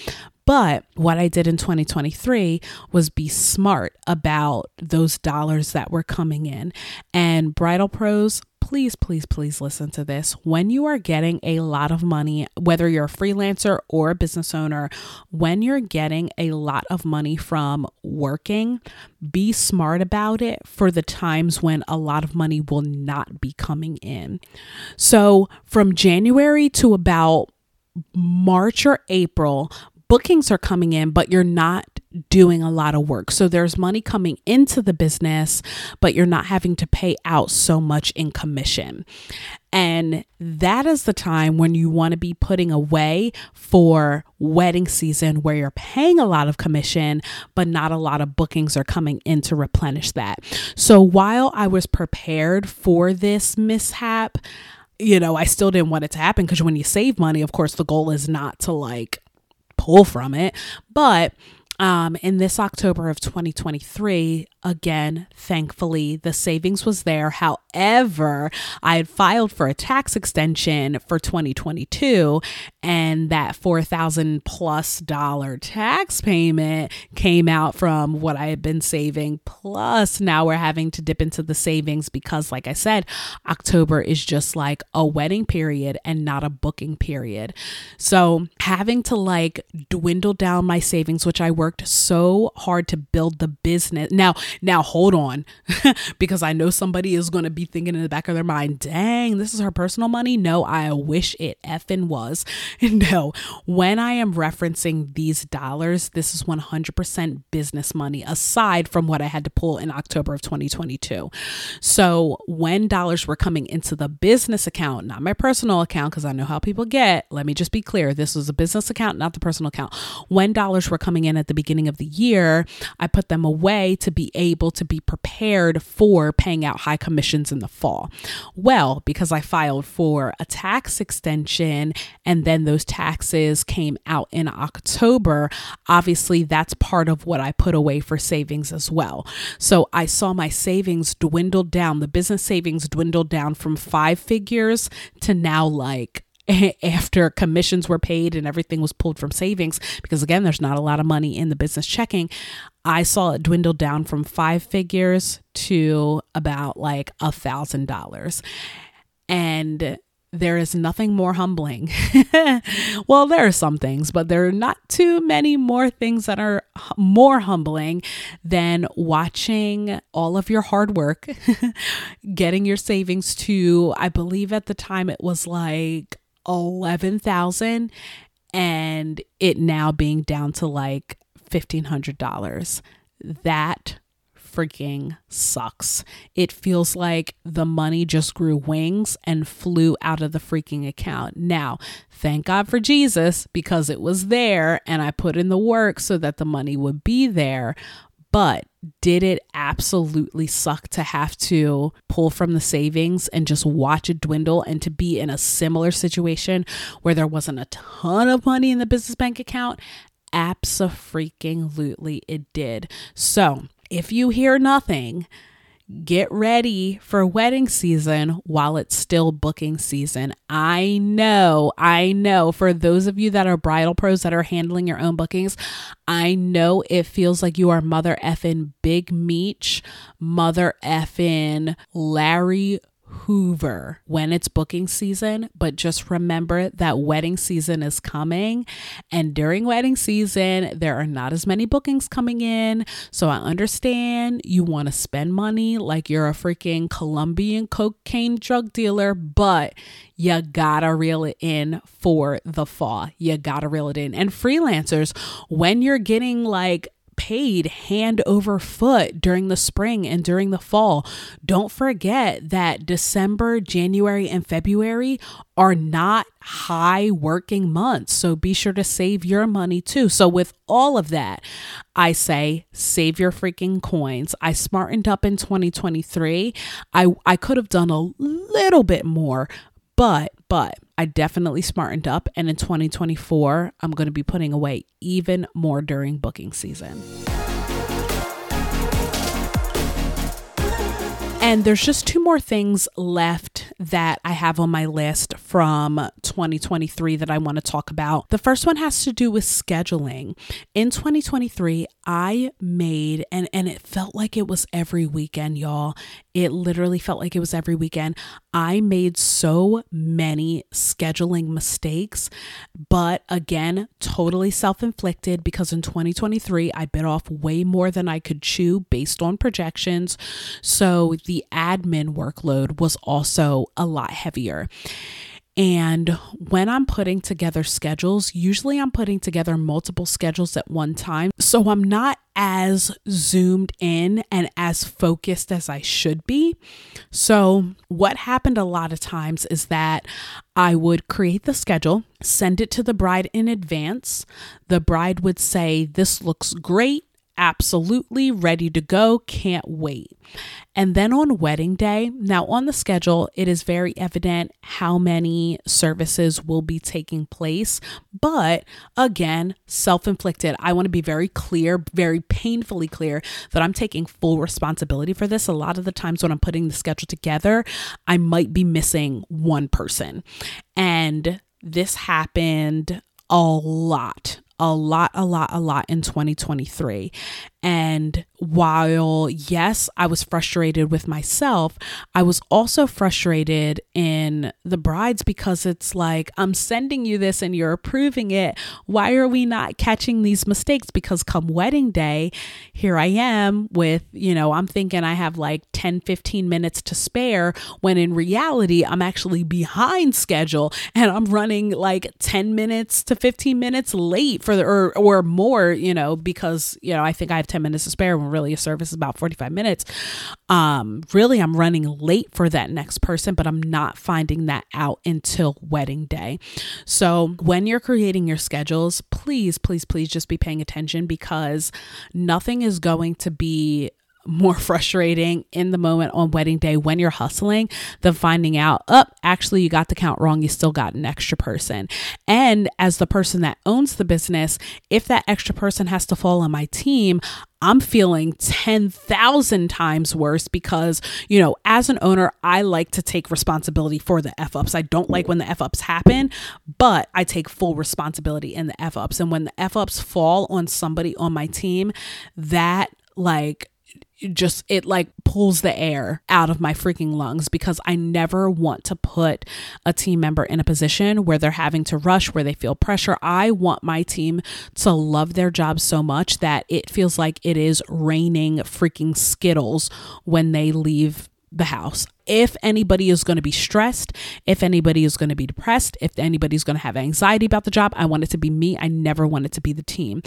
But what I did in 2023 was be smart about those dollars that were coming in. And Bridal Pros please, please, please listen to this. When you are getting a lot of money, whether you're a freelancer or a business owner, when you're getting a lot of money from working, be smart about it for the times when a lot of money will not be coming in. So from January to about March or April, bookings are coming in, but you're not doing a lot of work. So there's money coming into the business, but you're not having to pay out so much in commission. And that is the time when you want to be putting away for wedding season where you're paying a lot of commission, but not a lot of bookings are coming in to replenish that. So while I was prepared for this mishap, you know, I still didn't want it to happen because when you save money, of course, the goal is not to like pull from it. But um, in this October of 2023, again, thankfully, the savings was there. However, I had filed for a tax extension for 2022, and that 4000 plus dollar tax payment came out from what I had been saving. Plus, now we're having to dip into the savings because, like I said, October is just like a wedding period and not a booking period. So, having to like dwindle down my savings, which I worked so hard to build the business. Now, now hold on, *laughs* because I know somebody is going to be thinking in the back of their mind, dang, this is her personal money. No, I wish it effing was. *laughs* No, when I am referencing these dollars, this is 100% business money aside from what I had to pull in October of 2022. So when dollars were coming into the business account, not my personal account, because I know how people get, let me just be clear this was a business account, not the personal account. When dollars were coming in at the beginning of the year, I put them away to be able to be prepared for paying out high commissions in the fall. Well, because I filed for a tax extension and then those taxes came out in October, obviously that's part of what I put away for savings as well. So I saw my savings dwindle down, the business savings dwindled down from five figures to now like *laughs* after commissions were paid and everything was pulled from savings, because again, there's not a lot of money in the business checking, I saw it dwindle down from five figures to about like a thousand dollars. And there is nothing more humbling. *laughs* well, there are some things, but there are not too many more things that are more humbling than watching all of your hard work, *laughs* getting your savings to, I believe at the time it was like 11,000 and it now being down to like $1,500. That freaking sucks. It feels like the money just grew wings and flew out of the freaking account. Now, thank God for Jesus because it was there and I put in the work so that the money would be there. But did it absolutely suck to have to pull from the savings and just watch it dwindle and to be in a similar situation where there wasn't a ton of money in the business bank account? Absolutely, it did. So, if you hear nothing, get ready for wedding season while it's still booking season. I know, I know for those of you that are bridal pros that are handling your own bookings, I know it feels like you are mother effing Big Meech, mother effing Larry Hoover when it's booking season, but just remember that wedding season is coming. And during wedding season, there are not as many bookings coming in. So I understand you want to spend money like you're a freaking Colombian cocaine drug dealer, but you gotta reel it in for the fall. You gotta reel it in. And freelancers, when you're getting like paid hand over foot during the spring and during the fall. Don't forget that December, January, and February are not high working months. So be sure to save your money too. So, with all of that, I say save your freaking coins. I smartened up in 2023. I, I could have done a little bit more, but, but I definitely smartened up. And in 2024, I'm going to be putting away even more during booking season. And there's just two more things left that I have on my list from 2023 that I want to talk about. The first one has to do with scheduling. In 2023, I made and and it felt like it was every weekend, y'all. It literally felt like it was every weekend. I made so many scheduling mistakes, but again, totally self-inflicted because in 2023 I bit off way more than I could chew based on projections. So the admin workload was also a lot heavier. And when I'm putting together schedules, usually I'm putting together multiple schedules at one time. So I'm not as zoomed in and as focused as I should be. So, what happened a lot of times is that I would create the schedule, send it to the bride in advance. The bride would say, This looks great absolutely ready to go, can't wait. And then on wedding day, now on the schedule, it is very evident how many services will be taking place. But again, self inflicted. I want to be very clear, very painfully clear that I'm taking full responsibility for this. A lot of the times when I'm putting the schedule together, I might be missing one person. And this happened a lot a lot, a lot, a lot in 2023. And while, yes, I was frustrated with myself, I was also frustrated in the brides because it's like, I'm sending you this and you're approving it. Why are we not catching these mistakes? Because come wedding day, here I am with, you know, I'm thinking I have like 10, 15 minutes to spare when in reality, I'm actually behind schedule and I'm running like 10 minutes to 15 minutes late for the, or, or more, you know, because, you know, I think I have 10 minutes to spare when really a service is about 45 minutes. Um, really, I'm running late for that next person, but I'm not finding that out until wedding day. So when you're creating your schedules, please, please, please just be paying attention because nothing is going to be more frustrating in the moment on wedding day when you're hustling than finding out, up, oh, actually, you got the count wrong. You still got an extra person. And as the person that owns the business, if that extra person has to fall on my team, I'm feeling 10,000 times worse because, you know, as an owner, I like to take responsibility for the F ups. I don't like when the F ups happen, but I take full responsibility in the F ups. And when the F ups fall on somebody on my team, that like just it like pulls the air out of my freaking lungs because I never want to put a team member in a position where they're having to rush, where they feel pressure. I want my team to love their job so much that it feels like it is raining freaking Skittles when they leave the house if anybody is going to be stressed, if anybody is going to be depressed, if anybody's going to have anxiety about the job, I want it to be me. I never want it to be the team.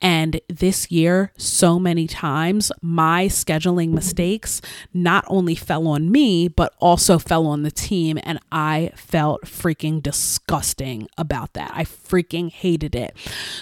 And this year, so many times, my scheduling mistakes not only fell on me, but also fell on the team. And I felt freaking disgusting about that. I freaking hated it.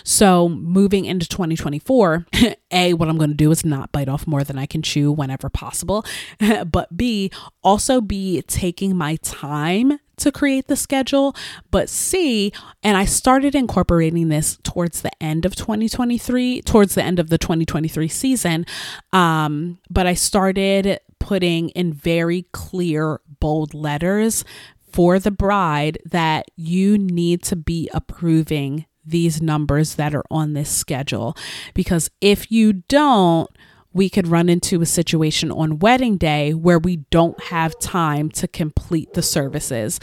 So, moving into 2024, *laughs* A, what I'm going to do is not bite off more than I can chew whenever possible. *laughs* but B, also also be taking my time to create the schedule. But C, and I started incorporating this towards the end of 2023, towards the end of the 2023 season. Um, but I started putting in very clear, bold letters for the bride that you need to be approving these numbers that are on this schedule. Because if you don't, we could run into a situation on wedding day where we don't have time to complete the services.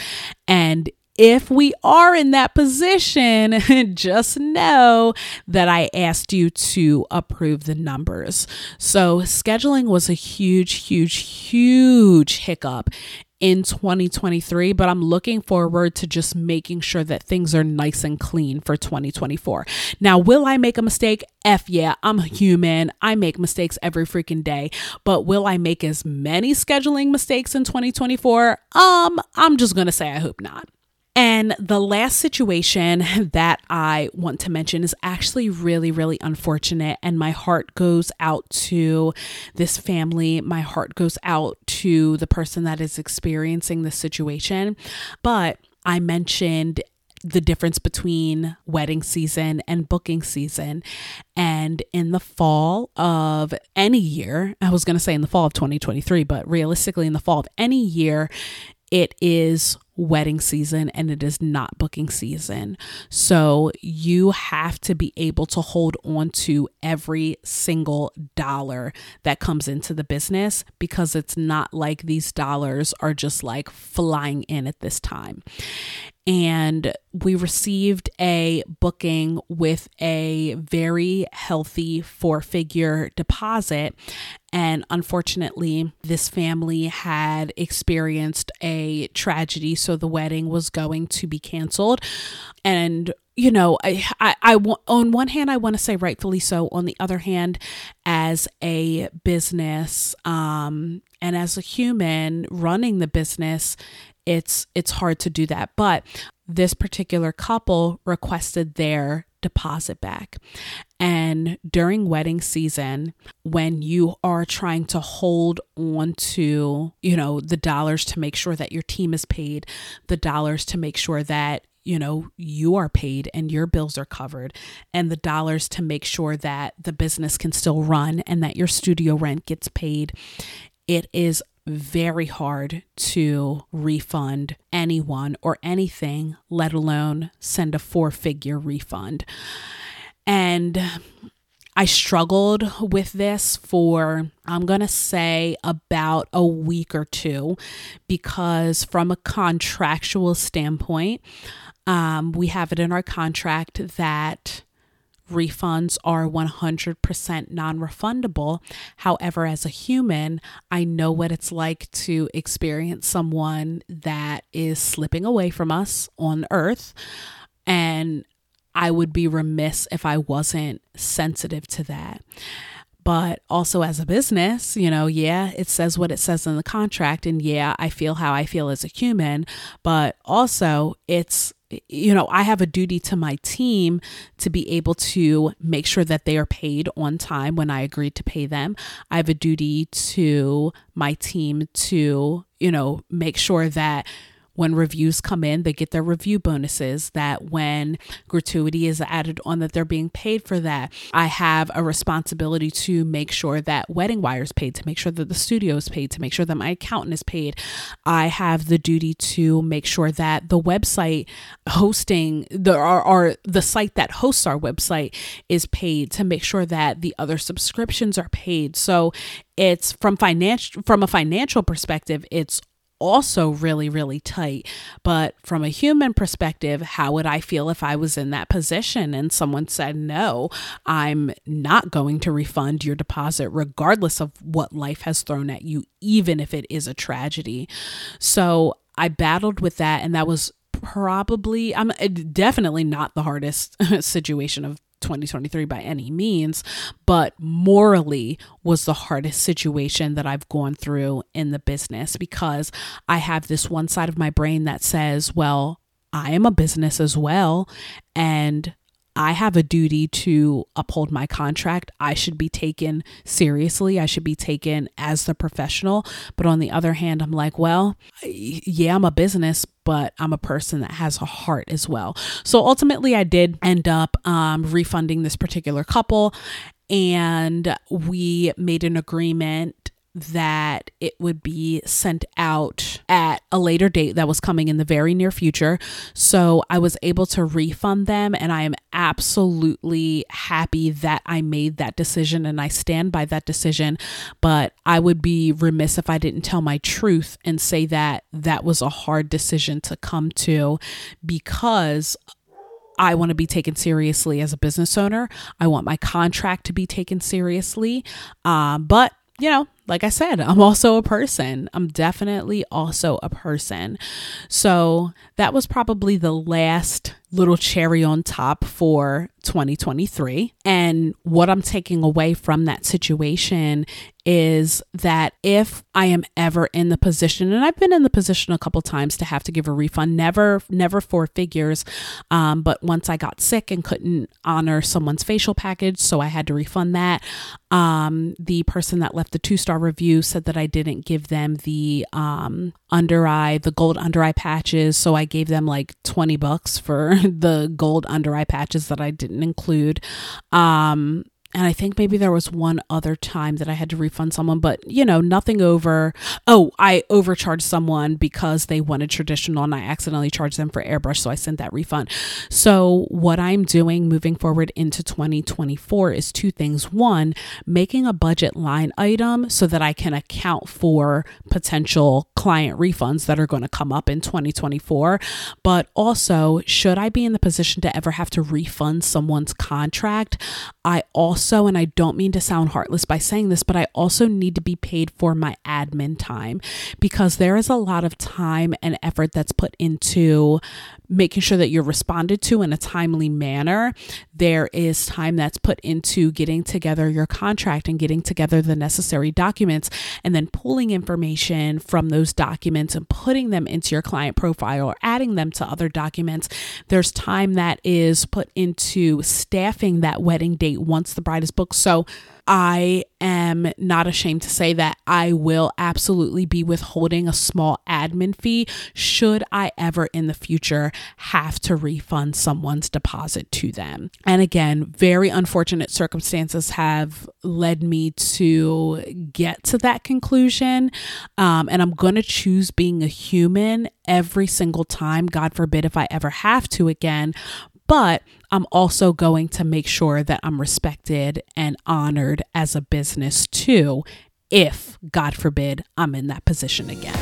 And if we are in that position, *laughs* just know that I asked you to approve the numbers. So, scheduling was a huge, huge, huge hiccup in 2023, but I'm looking forward to just making sure that things are nice and clean for 2024. Now, will I make a mistake? F yeah, I'm human. I make mistakes every freaking day. But will I make as many scheduling mistakes in 2024? Um, I'm just going to say I hope not. And the last situation *laughs* that I want to mention is actually really, really unfortunate. And my heart goes out to this family. My heart goes out to the person that is experiencing this situation. But I mentioned the difference between wedding season and booking season. And in the fall of any year, I was going to say in the fall of 2023, but realistically, in the fall of any year, it is wedding season and it is not booking season. So you have to be able to hold on to every single dollar that comes into the business because it's not like these dollars are just like flying in at this time and we received a booking with a very healthy four figure deposit. And unfortunately, this family had experienced a tragedy, so the wedding was going to be canceled. And you know, I, I, I, on one hand, I want to say rightfully so. On the other hand, as a business, um, and as a human running the business, it's it's hard to do that. But this particular couple requested their deposit back. And during wedding season, when you are trying to hold on to, you know, the dollars to make sure that your team is paid, the dollars to make sure that you know, you are paid and your bills are covered, and the dollars to make sure that the business can still run and that your studio rent gets paid. It is very hard to refund anyone or anything, let alone send a four figure refund. And I struggled with this for, I'm going to say, about a week or two because, from a contractual standpoint, um, we have it in our contract that refunds are 100% non refundable. However, as a human, I know what it's like to experience someone that is slipping away from us on earth. And I would be remiss if I wasn't sensitive to that. But also, as a business, you know, yeah, it says what it says in the contract. And yeah, I feel how I feel as a human. But also, it's you know, I have a duty to my team to be able to make sure that they are paid on time when I agreed to pay them. I have a duty to my team to, you know, make sure that when reviews come in, they get their review bonuses, that when gratuity is added on, that they're being paid for that. I have a responsibility to make sure that Wedding Wire is paid, to make sure that the studio is paid, to make sure that my accountant is paid. I have the duty to make sure that the website hosting the or the site that hosts our website is paid, to make sure that the other subscriptions are paid. So it's from financial from a financial perspective, it's also really, really tight. But from a human perspective, how would I feel if I was in that position and someone said, no, I'm not going to refund your deposit, regardless of what life has thrown at you, even if it is a tragedy? So I battled with that, and that was probably I'm eh, definitely not the hardest *laughs* situation of 2023 by any means, but morally was the hardest situation that I've gone through in the business because I have this one side of my brain that says, well, I am a business as well. And I have a duty to uphold my contract. I should be taken seriously. I should be taken as the professional. But on the other hand, I'm like, well, yeah, I'm a business, but I'm a person that has a heart as well. So ultimately, I did end up um, refunding this particular couple, and we made an agreement that it would be sent out at a later date that was coming in the very near future. So I was able to refund them, and I am absolutely happy that I made that decision and I stand by that decision. But I would be remiss if I didn't tell my truth and say that that was a hard decision to come to because I want to be taken seriously as a business owner. I want my contract to be taken seriously. Um, but, you know, like I said, I'm also a person. I'm definitely also a person. So that was probably the last little cherry on top for 2023. And what I'm taking away from that situation is that if I am ever in the position, and I've been in the position a couple times to have to give a refund, never, never four figures. Um, but once I got sick and couldn't honor someone's facial package, so I had to refund that. Um, the person that left the two star review said that I didn't give them the um, under eye, the gold under eye patches. So I gave them like 20 bucks for *laughs* the gold under eye patches that I didn't include. Um, and I think maybe there was one other time that I had to refund someone, but you know, nothing over. Oh, I overcharged someone because they wanted traditional and I accidentally charged them for airbrush. So I sent that refund. So, what I'm doing moving forward into 2024 is two things. One, making a budget line item so that I can account for potential client refunds that are going to come up in 2024. But also, should I be in the position to ever have to refund someone's contract, I also also, and I don't mean to sound heartless by saying this, but I also need to be paid for my admin time because there is a lot of time and effort that's put into making sure that you're responded to in a timely manner. There is time that's put into getting together your contract and getting together the necessary documents and then pulling information from those documents and putting them into your client profile or adding them to other documents. There's time that is put into staffing that wedding date once the bride is booked. So I am not ashamed to say that I will absolutely be withholding a small admin fee should I ever in the future have to refund someone's deposit to them. And again, very unfortunate circumstances have led me to get to that conclusion. Um, and I'm going to choose being a human every single time. God forbid if I ever have to again but I'm also going to make sure that I'm respected and honored as a business too, if, God forbid, I'm in that position again.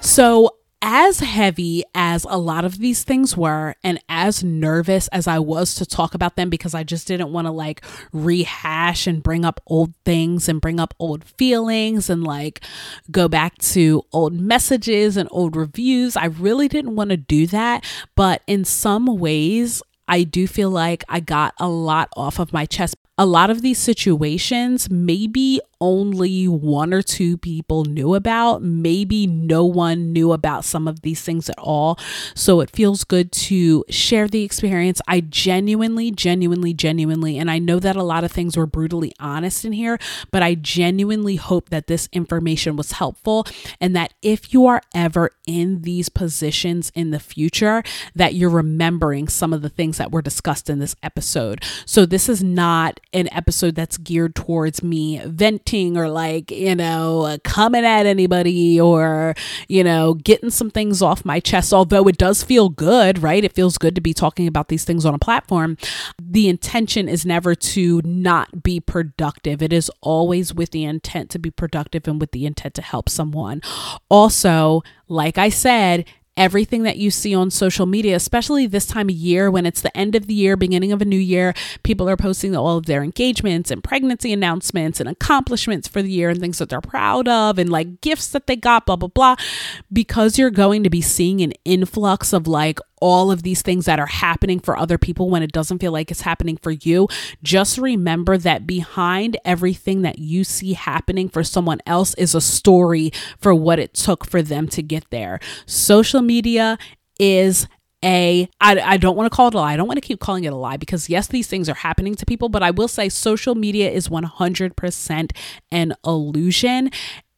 So, as heavy as a lot of these things were, and as nervous as I was to talk about them because I just didn't want to like rehash and bring up old things and bring up old feelings and like go back to old messages and old reviews, I really didn't want to do that. But in some ways, I do feel like I got a lot off of my chest. A lot of these situations maybe only one or two people knew about. Maybe no one knew about some of these things at all. So it feels good to share the experience. I genuinely, genuinely, genuinely, and I know that a lot of things were brutally honest in here, but I genuinely hope that this information was helpful and that if you are ever in these positions in the future, that you're remembering some of the things that were discussed in this episode. So this is not an episode that's geared towards me or like, you know, uh, coming at anybody or, you know, getting some things off my chest. Although it does feel good, right? It feels good to be talking about these things on a platform. The intention is never to not be productive. It is always with the intent to be productive and with the intent to help someone. Also, like I said, everything that you see on social media, especially this time of year when it's the end of the year, beginning of a new year, people are posting all of their engagements and pregnancy announcements and accomplishments for the year and things that they're proud of and like gifts that they got, blah, blah, blah. Because you're going to be seeing an influx of like all of these things that are happening for other people when it doesn't feel like it's happening for you, just remember that behind everything that you see happening for someone else is a story for what it took for them to get there. Social media is a I, I don't want to call it a lie. I don't want to keep calling it a lie because yes, these things are happening to people, but I will say social media is 100% an illusion.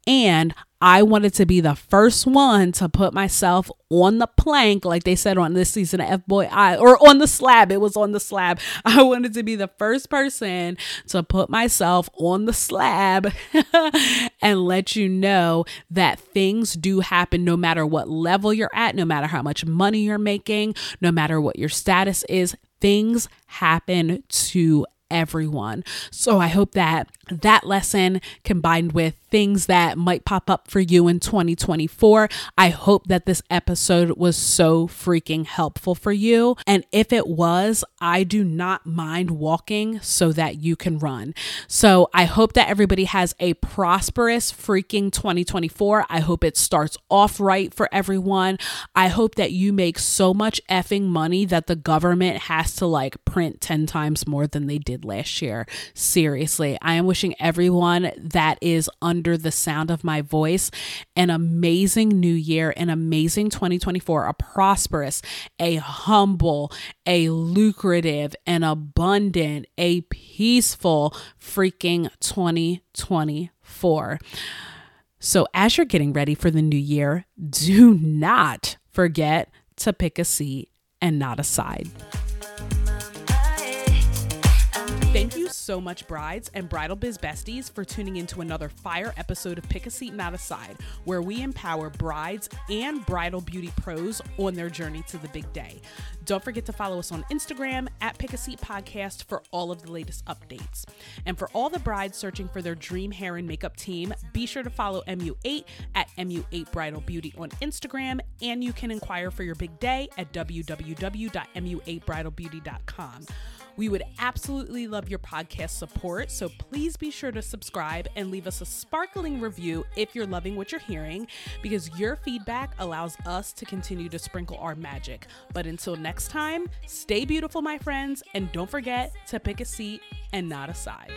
And I wanted to be the first one to put myself on the plank, like they said on this season of F Boy I, or on the slab. It was on the slab. *laughs* I wanted to be the first person to put myself on the slab *laughs* and let you know that things do happen no matter what level you're at, no matter how much money you're making, no matter what your status is. Things happen to everyone. So I hope that that lesson combined with things that might pop up for you in 2024, I hope that this episode was so freaking helpful for you. And if it was, I do not mind walking so that you can run. So I hope that everybody has a prosperous freaking 2024. I hope it starts off right for everyone. I hope that you make so much effing money that the government has to like print 10 times more than they did last year. Seriously, I am wishing everyone that is under the sound of my voice an amazing new year, an amazing 2024, a prosperous, a humble, a lucrative, an abundant, a peaceful freaking 2024. So, as you're getting ready for the new year, do *laughs* not forget to pick a seat and not a side. Thank you so much, brides and bridal biz besties, for tuning into another fire episode of Pick a Seat, Not a Side, where we empower brides and bridal beauty pros on their journey to the big day. Don't forget to follow us on Instagram at Pick a Seat Podcast for all of the latest updates. And for all the brides searching for their dream hair and makeup team, be sure to follow MU8 at MU8 Bridal Beauty on Instagram, and you can inquire for your big day at www.mu8bridalbeauty.com. We would absolutely love your podcast support, so please be sure to subscribe and leave us a sparkling review if you're loving what you're hearing, because your feedback allows us to continue to sprinkle our magic. But until next time, stay beautiful, my friends, and don't forget to pick a seat and not a side.